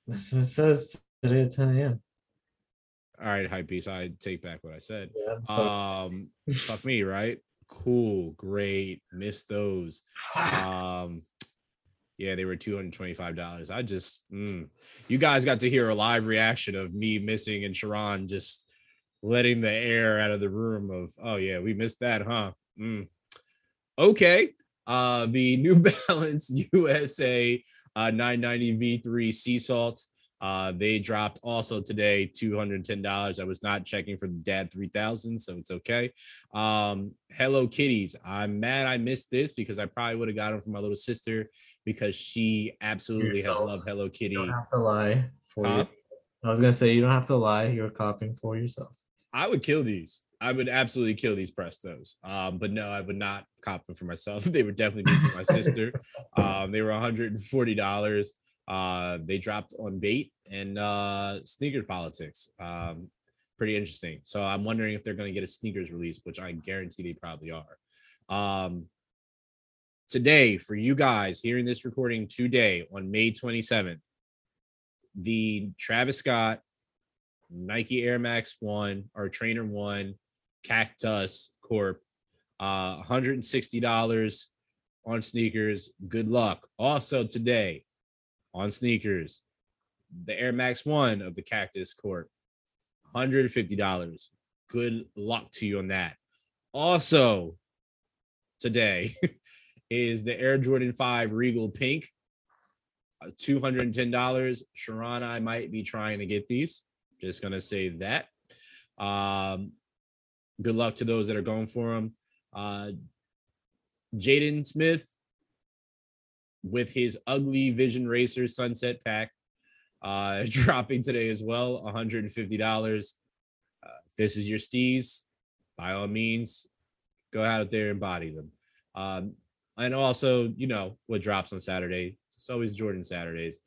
That's what it says today at 10 a.m. All right, hype beast. I take back what I said. Yeah, Um, fuck me, right? Cool, great. Missed those. Um, yeah, they were two hundred twenty-five dollars. I just, mm. you guys got to hear a live reaction of me missing and Sharon just letting the air out of the room of, oh yeah, we missed that, huh? Mm. Okay. Uh, the New Balance USA uh, 990 V3 sea salts. Uh, they dropped also today $210. I was not checking for the dad 3000, so it's okay. Um, Hello Kitties. I'm mad I missed this because I probably would have got them for my little sister because she absolutely has loved Hello Kitty. You don't have to lie for Huh? you. I was gonna say you don't have to lie. You're copying for yourself. I would kill these. I would absolutely kill these Prestos. Um, but no, I would not cop them for myself. They would definitely be for my sister. Um, they were $140. Uh, they dropped on bait and uh, sneakers politics. Um, pretty interesting. So I'm wondering if they're going to get a sneakers release, which I guarantee they probably are. Um, today, for you guys hearing this recording today on May 27th, the Travis Scott Nike Air Max One or Trainer One Cactus Corp Uh, $160 on sneakers. Good luck. Also today on sneakers, the Air Max One of the Cactus Court, $150. Good luck to you on that. Also today is the Air Jordan 5 Regal Pink, uh, $210. Sharon, I might be trying to get these. Just gonna say that. Um, good luck to those that are going for them. Uh, Jaden Smith with his ugly Vision Racer Sunset Pack uh, dropping today as well, $150. Uh, this is your steez, by all means, go out there and body them. Um, and also, you know, what drops on Saturday. It's always Jordan Saturdays.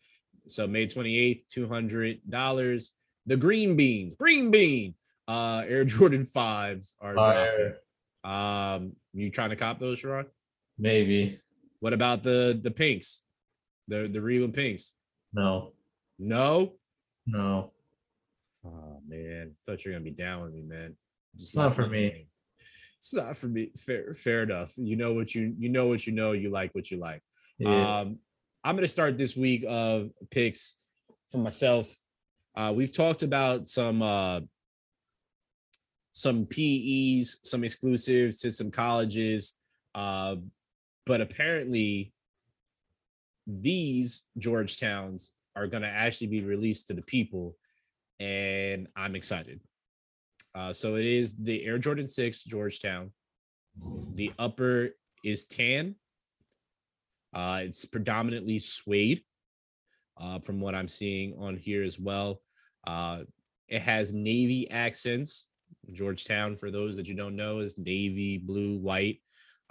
So May 28th, $200. The green beans, green bean, uh, Air Jordan 5s are dropping. Um, you trying to cop those, Sharon? Maybe. What about the the pinks? The the Regal pinks? No. No. No. Oh man, thought you were gonna be down with me, man. It's not for me. It's not for me. Fair, fair enough. You know what you you know what you know. You like what you like. Yeah. Um, I'm gonna start this week of picks for myself. Uh, we've talked about some uh, some PEs, some exclusives to some colleges, uh, but apparently these Georgetowns are gonna actually be released to the people, and I'm excited. Uh, so it is the Air Jordan 6 Georgetown. The upper is tan. Uh, it's predominantly suede, uh, from what I'm seeing on here as well. Uh, it has navy accents. Georgetown, for those that you don't know, is navy, blue, white.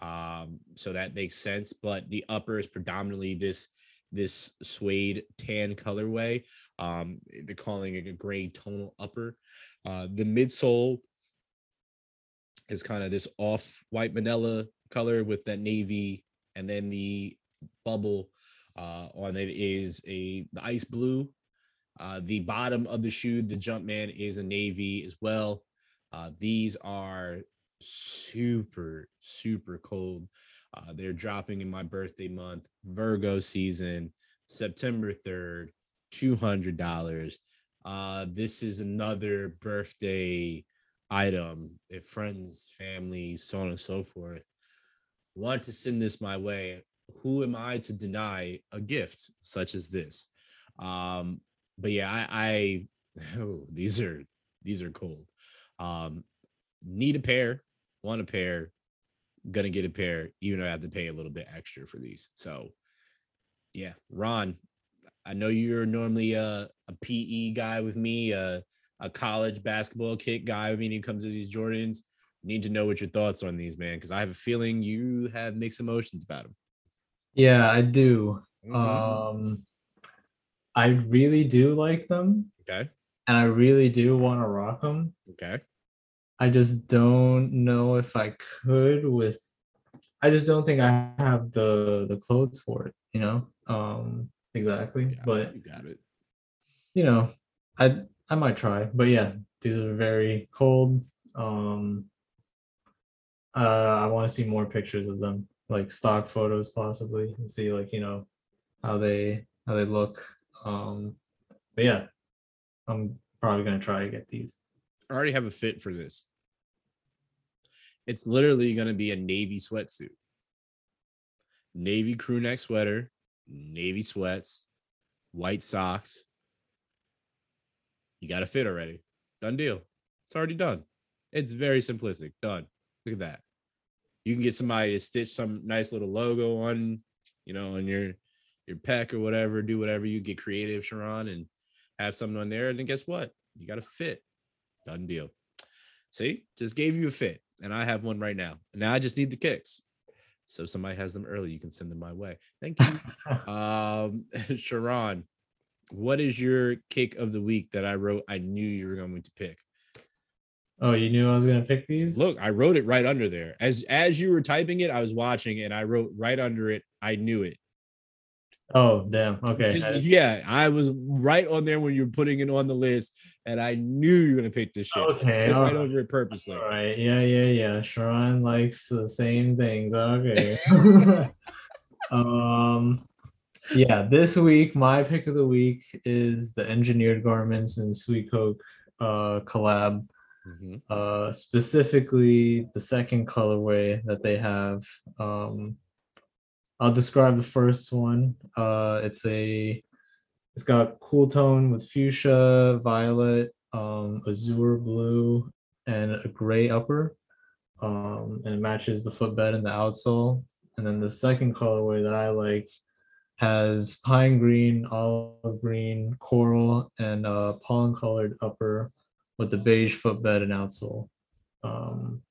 Um, so that makes sense. But the upper is predominantly this this suede tan colorway. Um, they're calling it a gray tonal upper. Uh, the midsole is kind of this off white manila color with that navy, and then the bubble uh, on it is a the ice blue. Uh, the bottom of the shoe, the Jumpman, is a navy as well. Uh, these are super super cold. Uh, they're dropping in my birthday month, Virgo season, September third, two hundred dollars. Uh, this is another birthday item. If friends, family, so on and so forth want to send this my way, who am I to deny a gift such as this? Um, but yeah, I, I oh, these are these are cold. Um, need a pair, want a pair, gonna get a pair, even though I have to pay a little bit extra for these. So yeah, Ron, I know you're normally a, a PE guy with me, a, a college basketball kit guy I mean, it comes to these Jordans. Need to know what your thoughts on these, man, because I have a feeling you have mixed emotions about them. Yeah, I do. Mm-hmm. Um I really do like them okay, and I really do want to rock them. okay, I just don't know if I could with I just don't think I have the the clothes for it, you know? Um exactly. It, but you got it. you know, I I might try. But yeah, these are very cold. Um uh I want to see more pictures of them, like stock photos possibly, and see like, you know, how they how they look. Um but yeah, I'm probably gonna try to get these. I already have a fit for this. It's literally going to be a navy sweatsuit, navy crew neck sweater, navy sweats, white socks. You got a fit already. Done deal. It's already done. It's very simplistic. Done. Look at that. You can get somebody to stitch some nice little logo on, you know, on your your peck or whatever. Do whatever you get creative, Sharon, and have something on there. And then guess what? You got a fit. Done deal. See, just gave you a fit, and I have one right now. Now I just need the kicks. So if somebody has them early, you can send them my way. Thank you. um, Sharon, what is your kick of the week that I wrote? I knew you were going to pick. oh, you knew I was gonna pick these? Look, I wrote it right under there. As as you were typing it, I was watching, and I wrote right under it. I knew it. Oh damn. Okay. Yeah, I was right on there when you were putting it on the list, and I knew you were gonna pick this shit. Okay. All right right. over it purposely. All right. Yeah, yeah, yeah. Sharon likes the same things. Okay. um yeah, this week my pick of the week is the engineered garments and Suicoke uh collab. Mhm. Uh specifically the second colorway that they have. Um I'll describe the first one. Uh it's a it's got cool tone with fuchsia, violet, um, azure blue, and a gray upper. Um, and it matches the footbed and the outsole. And then the second colorway that I like has pine green, olive green, coral, and uh, pollen colored upper with the beige footbed and outsole. Um,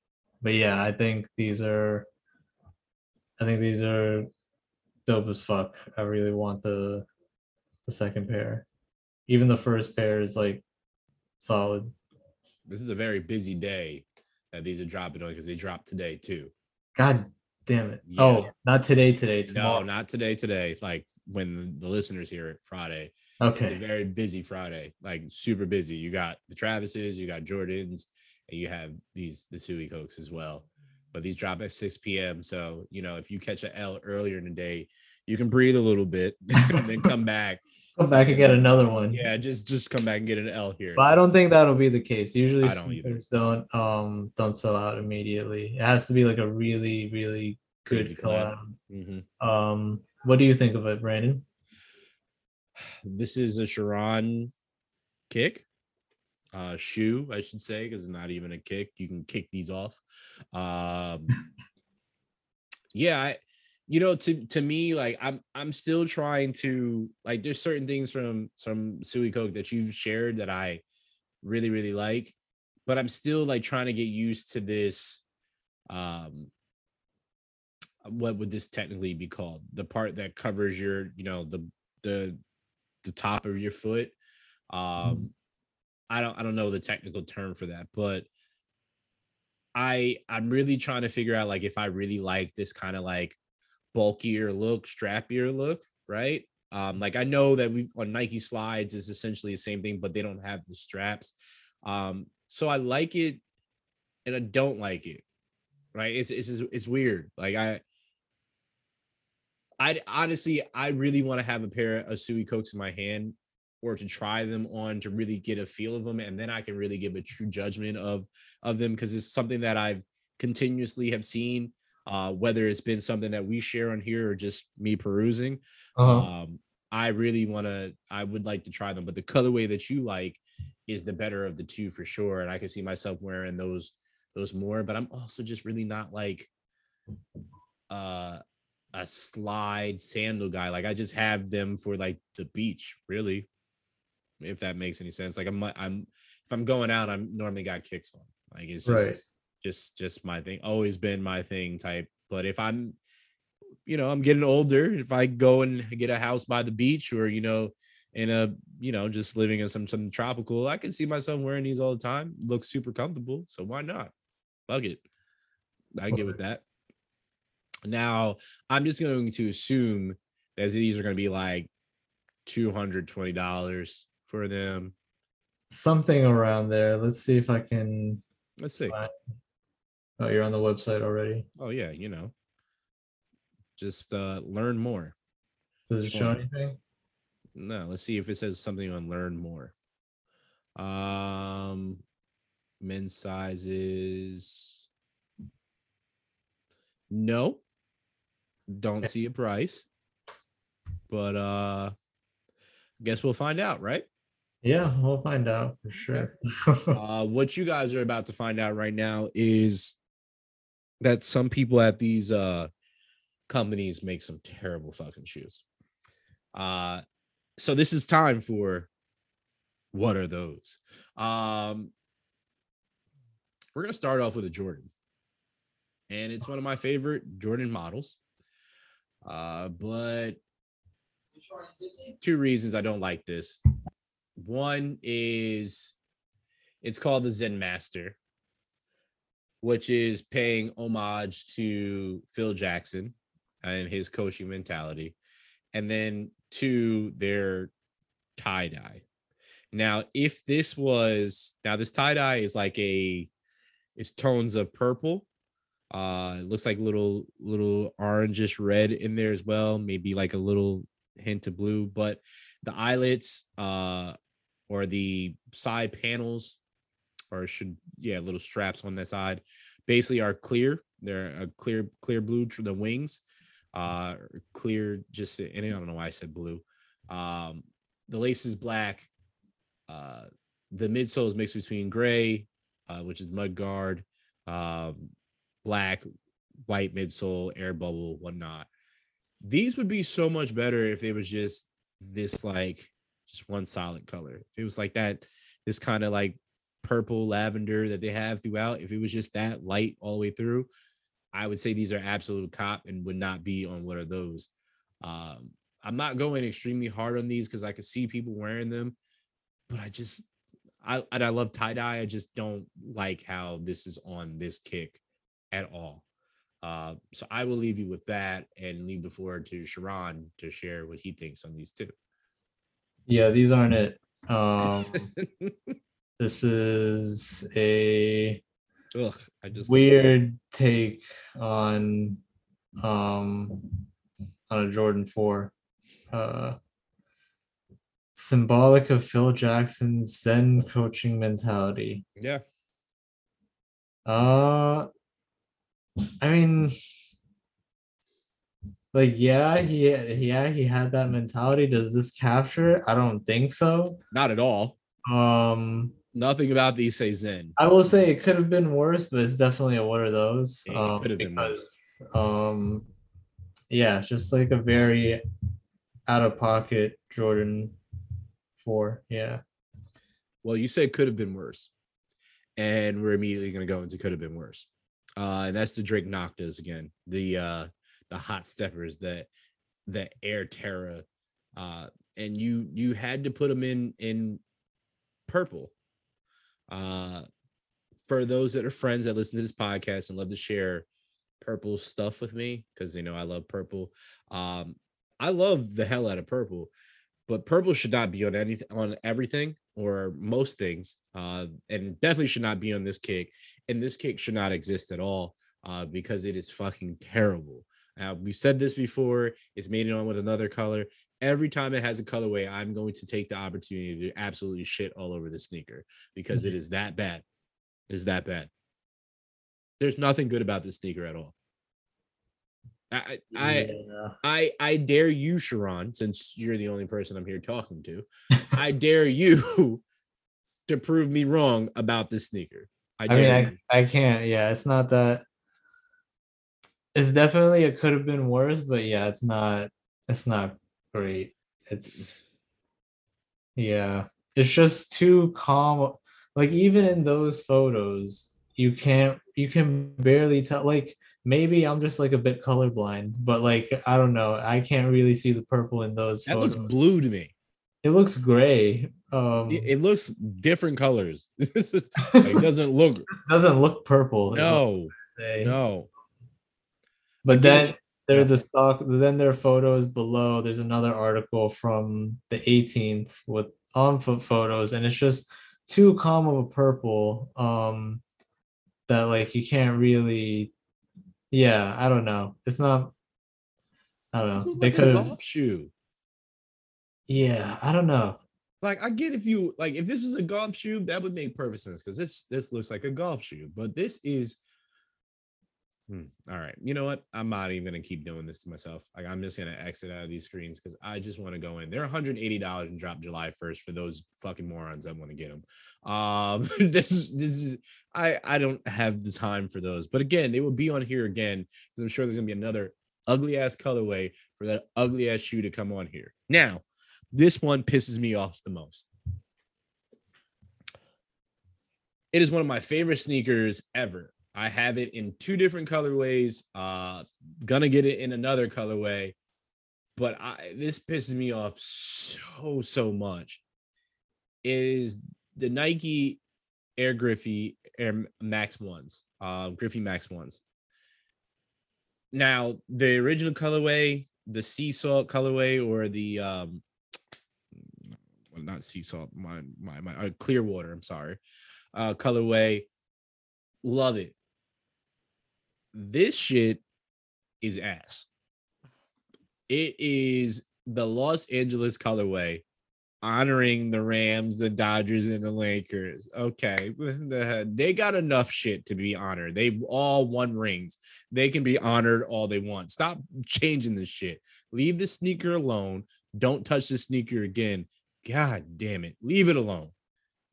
but yeah, I think these are, I think these are dope as fuck. I really want the the second pair. Even the first pair is like solid. This is a very busy day that these are dropping on because they dropped today too. God damn it. Yeah. Oh, not today, today, tomorrow. No, not today. Today, like when the listeners hear it, Friday. It's a Okay. very busy Friday, like super busy. You got the Travises, you got Jordans, and you have these the Suicokes as well. But these drop at 6 p.m. So you know, if you catch a L earlier in the day, you can breathe a little bit and then come back. Come back and get another one. Yeah, just just come back and get an L here. But I don't think that'll be the case. Usually I don't don't um don't sell out immediately. It has to be like a really, really good Crazy collab. collab. mhm. Um, what do you think of it, Brandon? This is a Sharon kick, uh, shoe, I should say, because it's not even a kick. You can kick these off. Um, yeah, I, you know, to to me, like I'm I'm still trying to like. There's certain things from some Suicoke that you've shared that I really really like, but I'm still like trying to get used to this. Um, what would this technically be called? The part that covers your, you know, the the the top of your foot. Um I don't I don't know the technical term for that, but I I'm really trying to figure out like if I really like this kind of like bulkier look, strappier look, right? Um like I know that we on Nike slides is essentially the same thing, but they don't have the straps. Um so I like it and I don't like it. Right? It's it's it's weird. Like I I honestly, I really want to have a pair of Suicokes in my hand or to try them on to really get a feel of them. And then I can really give a true judgment of, of them because it's something that I've continuously have seen, uh, whether it's been something that we share on here or just me perusing. Uh-huh. Um, I really want to, I would like to try them, but the colorway that you like is the better of the two for sure. And I can see myself wearing those, those more, but I'm also just really not like, uh, a slide sandal guy. Like I just have them for like the beach, really. If that makes any sense. Like I'm I'm if I'm going out, I'm normally got kicks on. Like it's just right. just just my thing. Always been my thing type. But if I'm you know, I'm getting older, if I go and get a house by the beach or you know, in a you know, just living in some some tropical, I can see myself wearing these all the time. Look super comfortable. So why not? Fuck it. I can get with that. Now, I'm just going to assume that these are going to be like $220 for them. Something around there. Let's see if I can Let's see. Right. oh you're on the website already. Oh, yeah, you know, just uh learn more. Does it show anything? No, let's see if it says something on learn more. Um, men's sizes. No, don't see a price, but uh, guess we'll find out, right? Yeah, we'll find out for sure. uh, what you guys are about to find out right now is that some people at these uh, companies make some terrible fucking shoes. Uh, so this is time for what are those? Um, we're gonna start off with a Jordan, and it's one of my favorite Jordan models. Uh, but two reasons I don't like this. One is it's called the Zen Master, which is paying homage to Phil Jackson and his coaching mentality. and then two, they're tie dye. Now, if this was now this tie dye is like a it's tones of purple. Uh it looks like little little orangish red in there as well, maybe like a little hint of blue, but the eyelets uh or the side panels or should yeah, little straps on that side basically are clear. They're a clear clear blue to the wings. Uh clear just and I don't know why I said blue. Um the lace is black. Uh the midsole is mixed between gray, uh, which is mud guard, um, black, white midsole, air bubble, whatnot. These would be so much better if it was just this like just one solid color. If it was like that, this kind of like purple lavender that they have throughout, if it was just that light all the way through, I would say these are absolute cop and would not be on one of those. Um, I'm not going extremely hard on these because I could see people wearing them, but I just I and I love tie dye. I just don't like how this is on this kick at all. Uh, so I will leave you with that and leave the floor to Sharon to share what he thinks on these two. Yeah, these aren't it. Um, this is a Ugh, I just weird take on um on a Jordan 4. Uh symbolic of Phil Jackson's Zen coaching mentality. yeah. Uh I mean like yeah, he yeah, he had that mentality. Does this capture it? I don't think so. Not at all. Um Nothing about these say Zen. I will say it could have been worse, but it's definitely a one of those. Yeah, it um, could have been because um yeah, just like a very out of pocket Jordan four. Yeah. Well, you said it could have been worse. And we're immediately gonna go into could have been worse. Uh, and that's the Drake Noctas again, the uh the hot steppers that the Air Terra. Uh, and you you had to put them in in purple. Uh for those that are friends that listen to this podcast and love to share purple stuff with me, because they know I love purple. Um, I love the hell out of purple but purple should not be on anything on everything or most things uh and definitely should not be on this kick. and this kick should not exist at all uh because it is fucking terrible uh, we've said this before it's made it on with another color every time it has a colorway i'm going to take the opportunity to absolutely shit all over the sneaker because it is that bad it is that bad there's nothing good about this sneaker at all I, I Yeah. I I dare you, Sharon, since you're the only person I'm here talking to. I dare you to prove me wrong about this sneaker. I I mean, I, I can't. Yeah, it's not that. It's definitely it could have been worse, but yeah, it's not. It's not great. It's yeah, it's just too calm. Like even in those photos, you can't. You can barely tell. Like maybe I'm just like a bit colorblind, but like I don't know. I can't really see the purple in those that photos. looks blue to me. it looks gray. Um, It, looks different colors. it doesn't look this doesn't look purple. no, no. But then to- there yeah. the stock. Then there are photos below. There's another article from the 18th with on foot photos, and it's just too calm of a purple. Um, that like you can't really. Yeah, I don't know. It's not. I don't know. They like could a have. golf shoe. Yeah, I don't know. Like I get if you like if this is a golf shoe, that would make perfect sense because this this looks like a golf shoe, but this is Hmm, all right. You know what? I'm not even gonna keep doing this to myself. Like I'm just gonna exit out of these screens because I just want to go in. They're 180 dollars and drop July 1st for those fucking morons that want to get them. Um, this this is I I don't have the time for those. But again, they will be on here again because I'm sure there's gonna be another ugly ass colorway for that ugly ass shoe to come on here. Now, this one pisses me off the most. It is one of my favorite sneakers ever. I have it in two different colorways. Uh gonna get it in another colorway, but I this pisses me off so so much. Is the Nike Air Griffey Air Max ones, uh Griffey Max ones. Now the original colorway the sea salt colorway or the um well, not sea salt, my my my uh, clear water, I'm sorry. Uh colorway. Love it. This shit is ass. It is the Los Angeles colorway honoring the Rams, the Dodgers, and the Lakers. Okay, they got enough shit to be honored. They've all won rings. They can be honored all they want. Stop changing this shit. Leave the sneaker alone. Don't touch the sneaker again. God damn it. Leave it alone.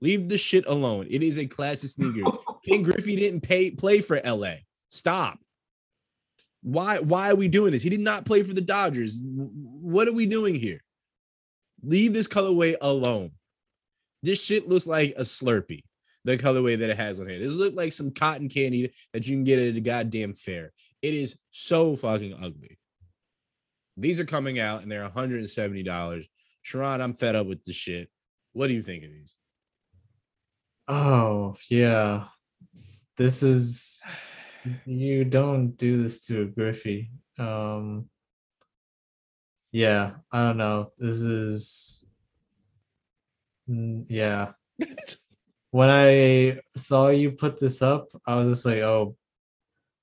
Leave the shit alone. It is a classic sneaker. Ken Griffey didn't pay play for LA. Stop. Why why are we doing this? He did not play for the Dodgers. What are we doing here? Leave this colorway alone. This shit looks like a Slurpee, the colorway that it has on here. This looks like some cotton candy that you can get at a goddamn fair. It is so fucking ugly. These are coming out and they're $170. Sharon, I'm fed up with this shit. What do you think of these? Oh, yeah. This is you don't do this to a Griffey. Um yeah, I don't know. This is mm, yeah. when I saw you put this up, I was just like, "Oh,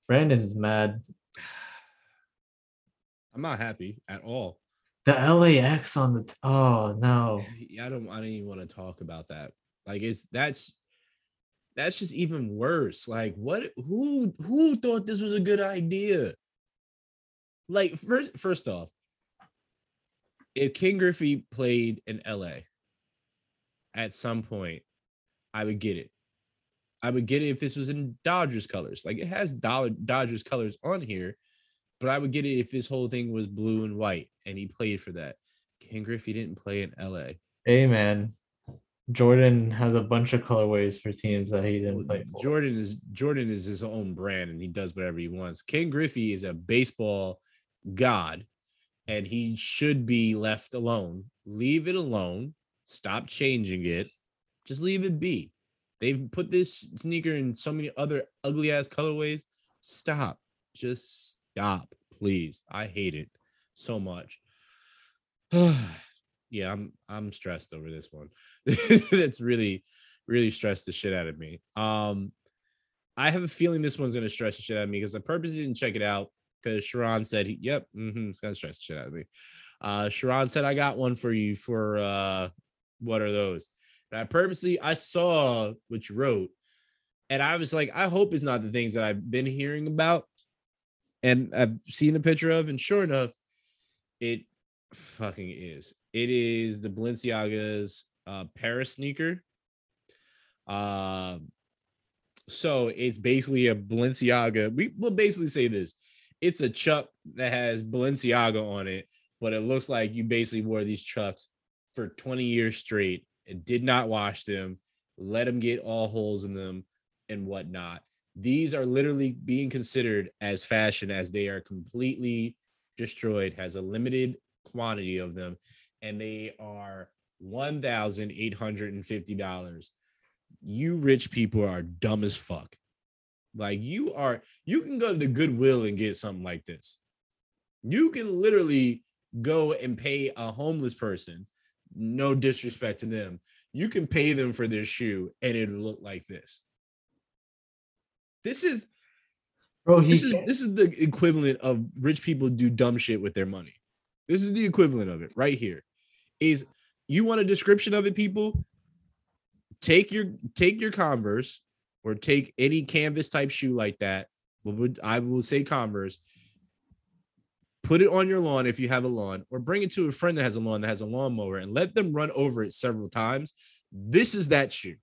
Brandon's mad." I'm not happy at all. The LAX on the t- oh no. Yeah, I don't I don't even want to talk about that. Like it's that's that's just even worse. Like what who who thought this was a good idea? Like first first off, if King Griffey played in LA at some point, I would get it. I would get it if this was in Dodgers colors. Like it has dollar Dodgers colors on here, but I would get it if this whole thing was blue and white and he played for that. King Griffey didn't play in LA. Man, Jordan has a bunch of colorways for teams that he didn't play for. Jordan is Jordan is his own brand and he does whatever he wants. Ken Griffey is a baseball god and he should be left alone. Leave it alone. Stop changing it. Just leave it be. They've put this sneaker in so many other ugly ass colorways. Stop. Just stop, please. I hate it so much. yeah, I'm I'm stressed over this one. That's really really stressed the shit out of me. Um I have a feeling this one's gonna stress the shit out of me because I purposely didn't check it out because Sharon said, he, "Yep, mm-hmm, it's gonna stress the shit out of me." Uh, Sharon said, "I got one for you for uh, what are those?" And I purposely I saw what you wrote, and I was like, I hope it's not the things that I've been hearing about, and I've seen a picture of, and sure enough, it fucking is. It is the Balenciaga's uh, Paris sneaker. Uh, so it's basically a Balenciaga. We will basically say this it's a chuck that has Balenciaga on it, but it looks like you basically wore these chucks for 20 years straight and did not wash them, let them get all holes in them and whatnot. These are literally being considered as fashion as they are completely destroyed, has a limited quantity of them, and they are $1,850. You rich people are dumb as fuck. Like you are, you can go to the Goodwill and get something like this. You can literally go and pay a homeless person, no disrespect to them. You can pay them for their shoe and it'll look like this. This is Bro, this is this is the equivalent of rich people do dumb shit with their money. This is the equivalent of it right here. Is you want a description of it, people? Take your take your Converse, or take any canvas type shoe like that. I will say Converse. Put it on your lawn if you have a lawn, or bring it to a friend that has a lawn that has a lawnmower and let them run over it several times. This is that shoe.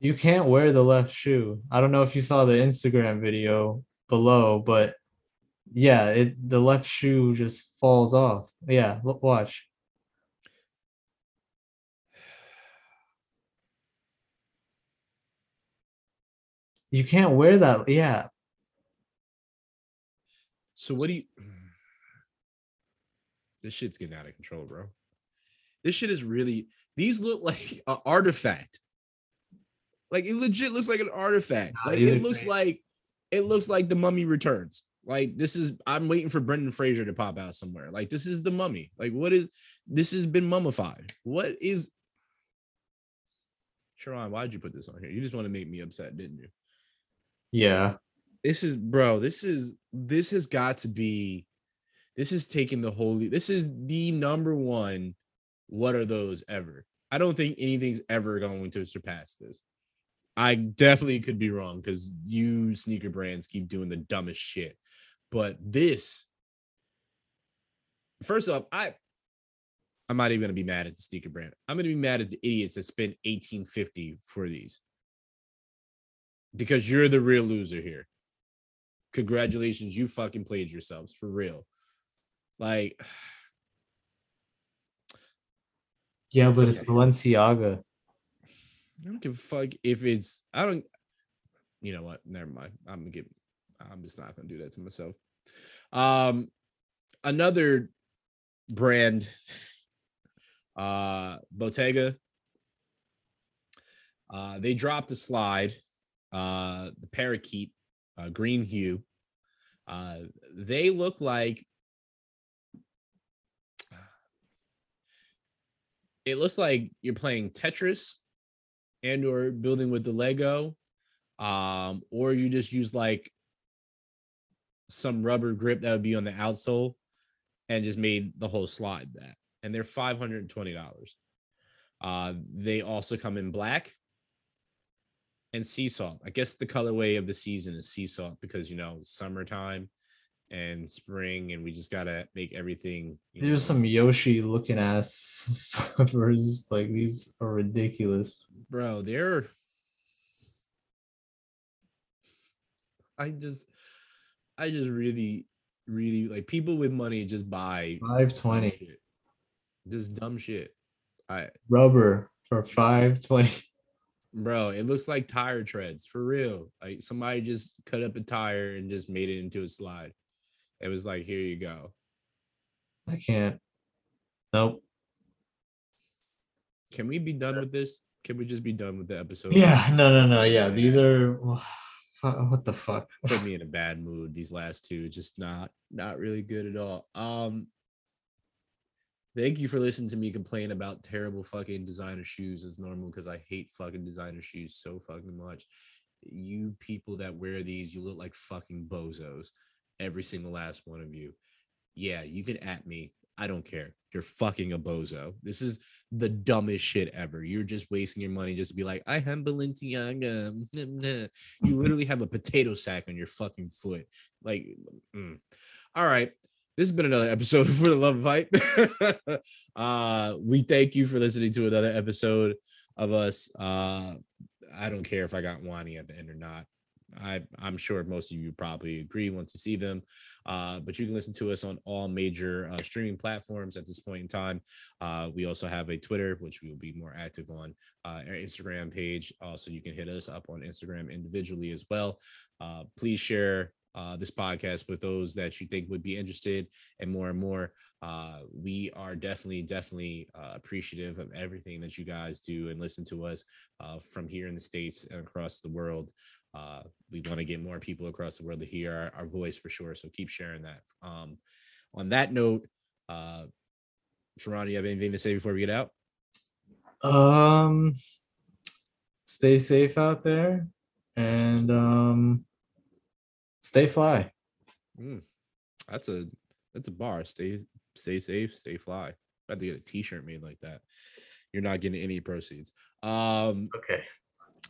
You can't wear the left shoe. I don't know if you saw the Instagram video below, but yeah, it the left shoe just falls off. Yeah, watch. You can't wear that. Yeah. So what do you? This shit's getting out of control, bro. This shit is really. These look like an artifact. Like it legit looks like an artifact. Like it looks great. like it looks like the Mummy Returns. Like this is I'm waiting for Brendan Fraser to pop out somewhere. Like this is the mummy. Like what is this has been mummified? What is Sharon, why'd you put this on here? You just want to make me upset, didn't you? Yeah. This is bro, this is this has got to be this is taking the holy this is the number one what are those ever? I don't think anything's ever going to surpass this. I definitely could be wrong because you sneaker brands keep doing the dumbest shit. But this, first off, I I'm not even gonna be mad at the sneaker brand. I'm gonna be mad at the idiots that spent 1850 for these. Because you're the real loser here. Congratulations, you fucking played yourselves for real. Like Yeah, but it's. Balenciaga. I don't give a fuck if it's I don't you know what? Never mind. I'm gonna get I'm just not gonna do that to myself. Um another brand uh Bottega uh they dropped a slide uh the parakeet uh green hue uh they look like it looks like you're playing Tetris and or building with the Lego, um, or you just use like some rubber grip that would be on the outsole and just made the whole slide that. And they're five hundred and twenty dollars. Uh, they also come in black and sea salt. I guess the colorway of the season is sea salt because you know summertime and spring, and we just gotta make everything. There's know, some Yoshi looking ass slippers. Like these are ridiculous. bro they're i just i just really really like people with money just buy dumb 520 shit. just dumb shit i rubber for 520. bro it looks like tire treads for real like somebody just cut up a tire and just made it into a slide it was like here you go I can't. Nope. can we be done with this can we just be done with the episode Yeah, no, no, no. Yeah, these are what the fuck. put me in a bad mood these last two just not not really good at all um thank you for listening to me complain about terrible fucking designer shoes as normal because i hate fucking designer shoes so fucking much you people that wear these you look like fucking bozos every single last one of you yeah you can at me i don't care you're fucking a bozo this is the dumbest shit ever you're just wasting your money just to be like i am balenciaga you literally have a potato sack on your fucking foot. Like, mm. all right. This has been another episode for the love fight. uh, we thank you for listening to another episode of us. Uh, I don't care if I got Wani at the end or not. I, I'm sure most of you probably agree once you see them. Uh, but you can listen to us on all major uh, streaming platforms at this point in time. Uh, we also have a Twitter, which we will be more active on, uh, our Instagram page. Also, you can hit us up on Instagram individually as well. Uh, please share uh, this podcast with those that you think would be interested, and more and more. Uh, we are definitely, definitely uh, appreciative of everything that you guys do and listen to us uh, from here in the states and across the world. Uh, we want to get more people across the world to hear our, our voice for sure. So keep sharing that. Um, on that note, uh, Sharon, do you have anything to say before we get out? Um, stay safe out there and um, stay fly. Mm, that's a that's a bar. Stay stay safe, stay fly. I have to get a t-shirt made like that. You're not getting any proceeds. Um Okay.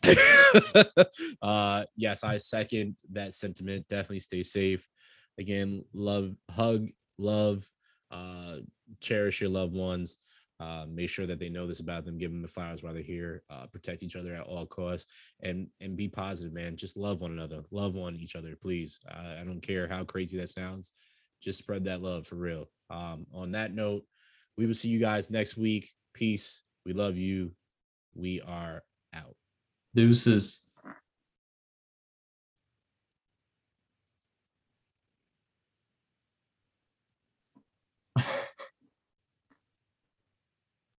uh yes, I second that sentiment. Definitely stay safe. Again, love, hug, love, uh, cherish your loved ones. Uh, make sure that they know this about them. Give them the flowers while they're here. Uh, protect each other at all costs, and and be positive, man. Just love one another. Love on each other, please. Uh, I don't care how crazy that sounds. Just spread that love for real. Um, on that note, we will see you guys next week. Peace. We love you. We are out. Deuces.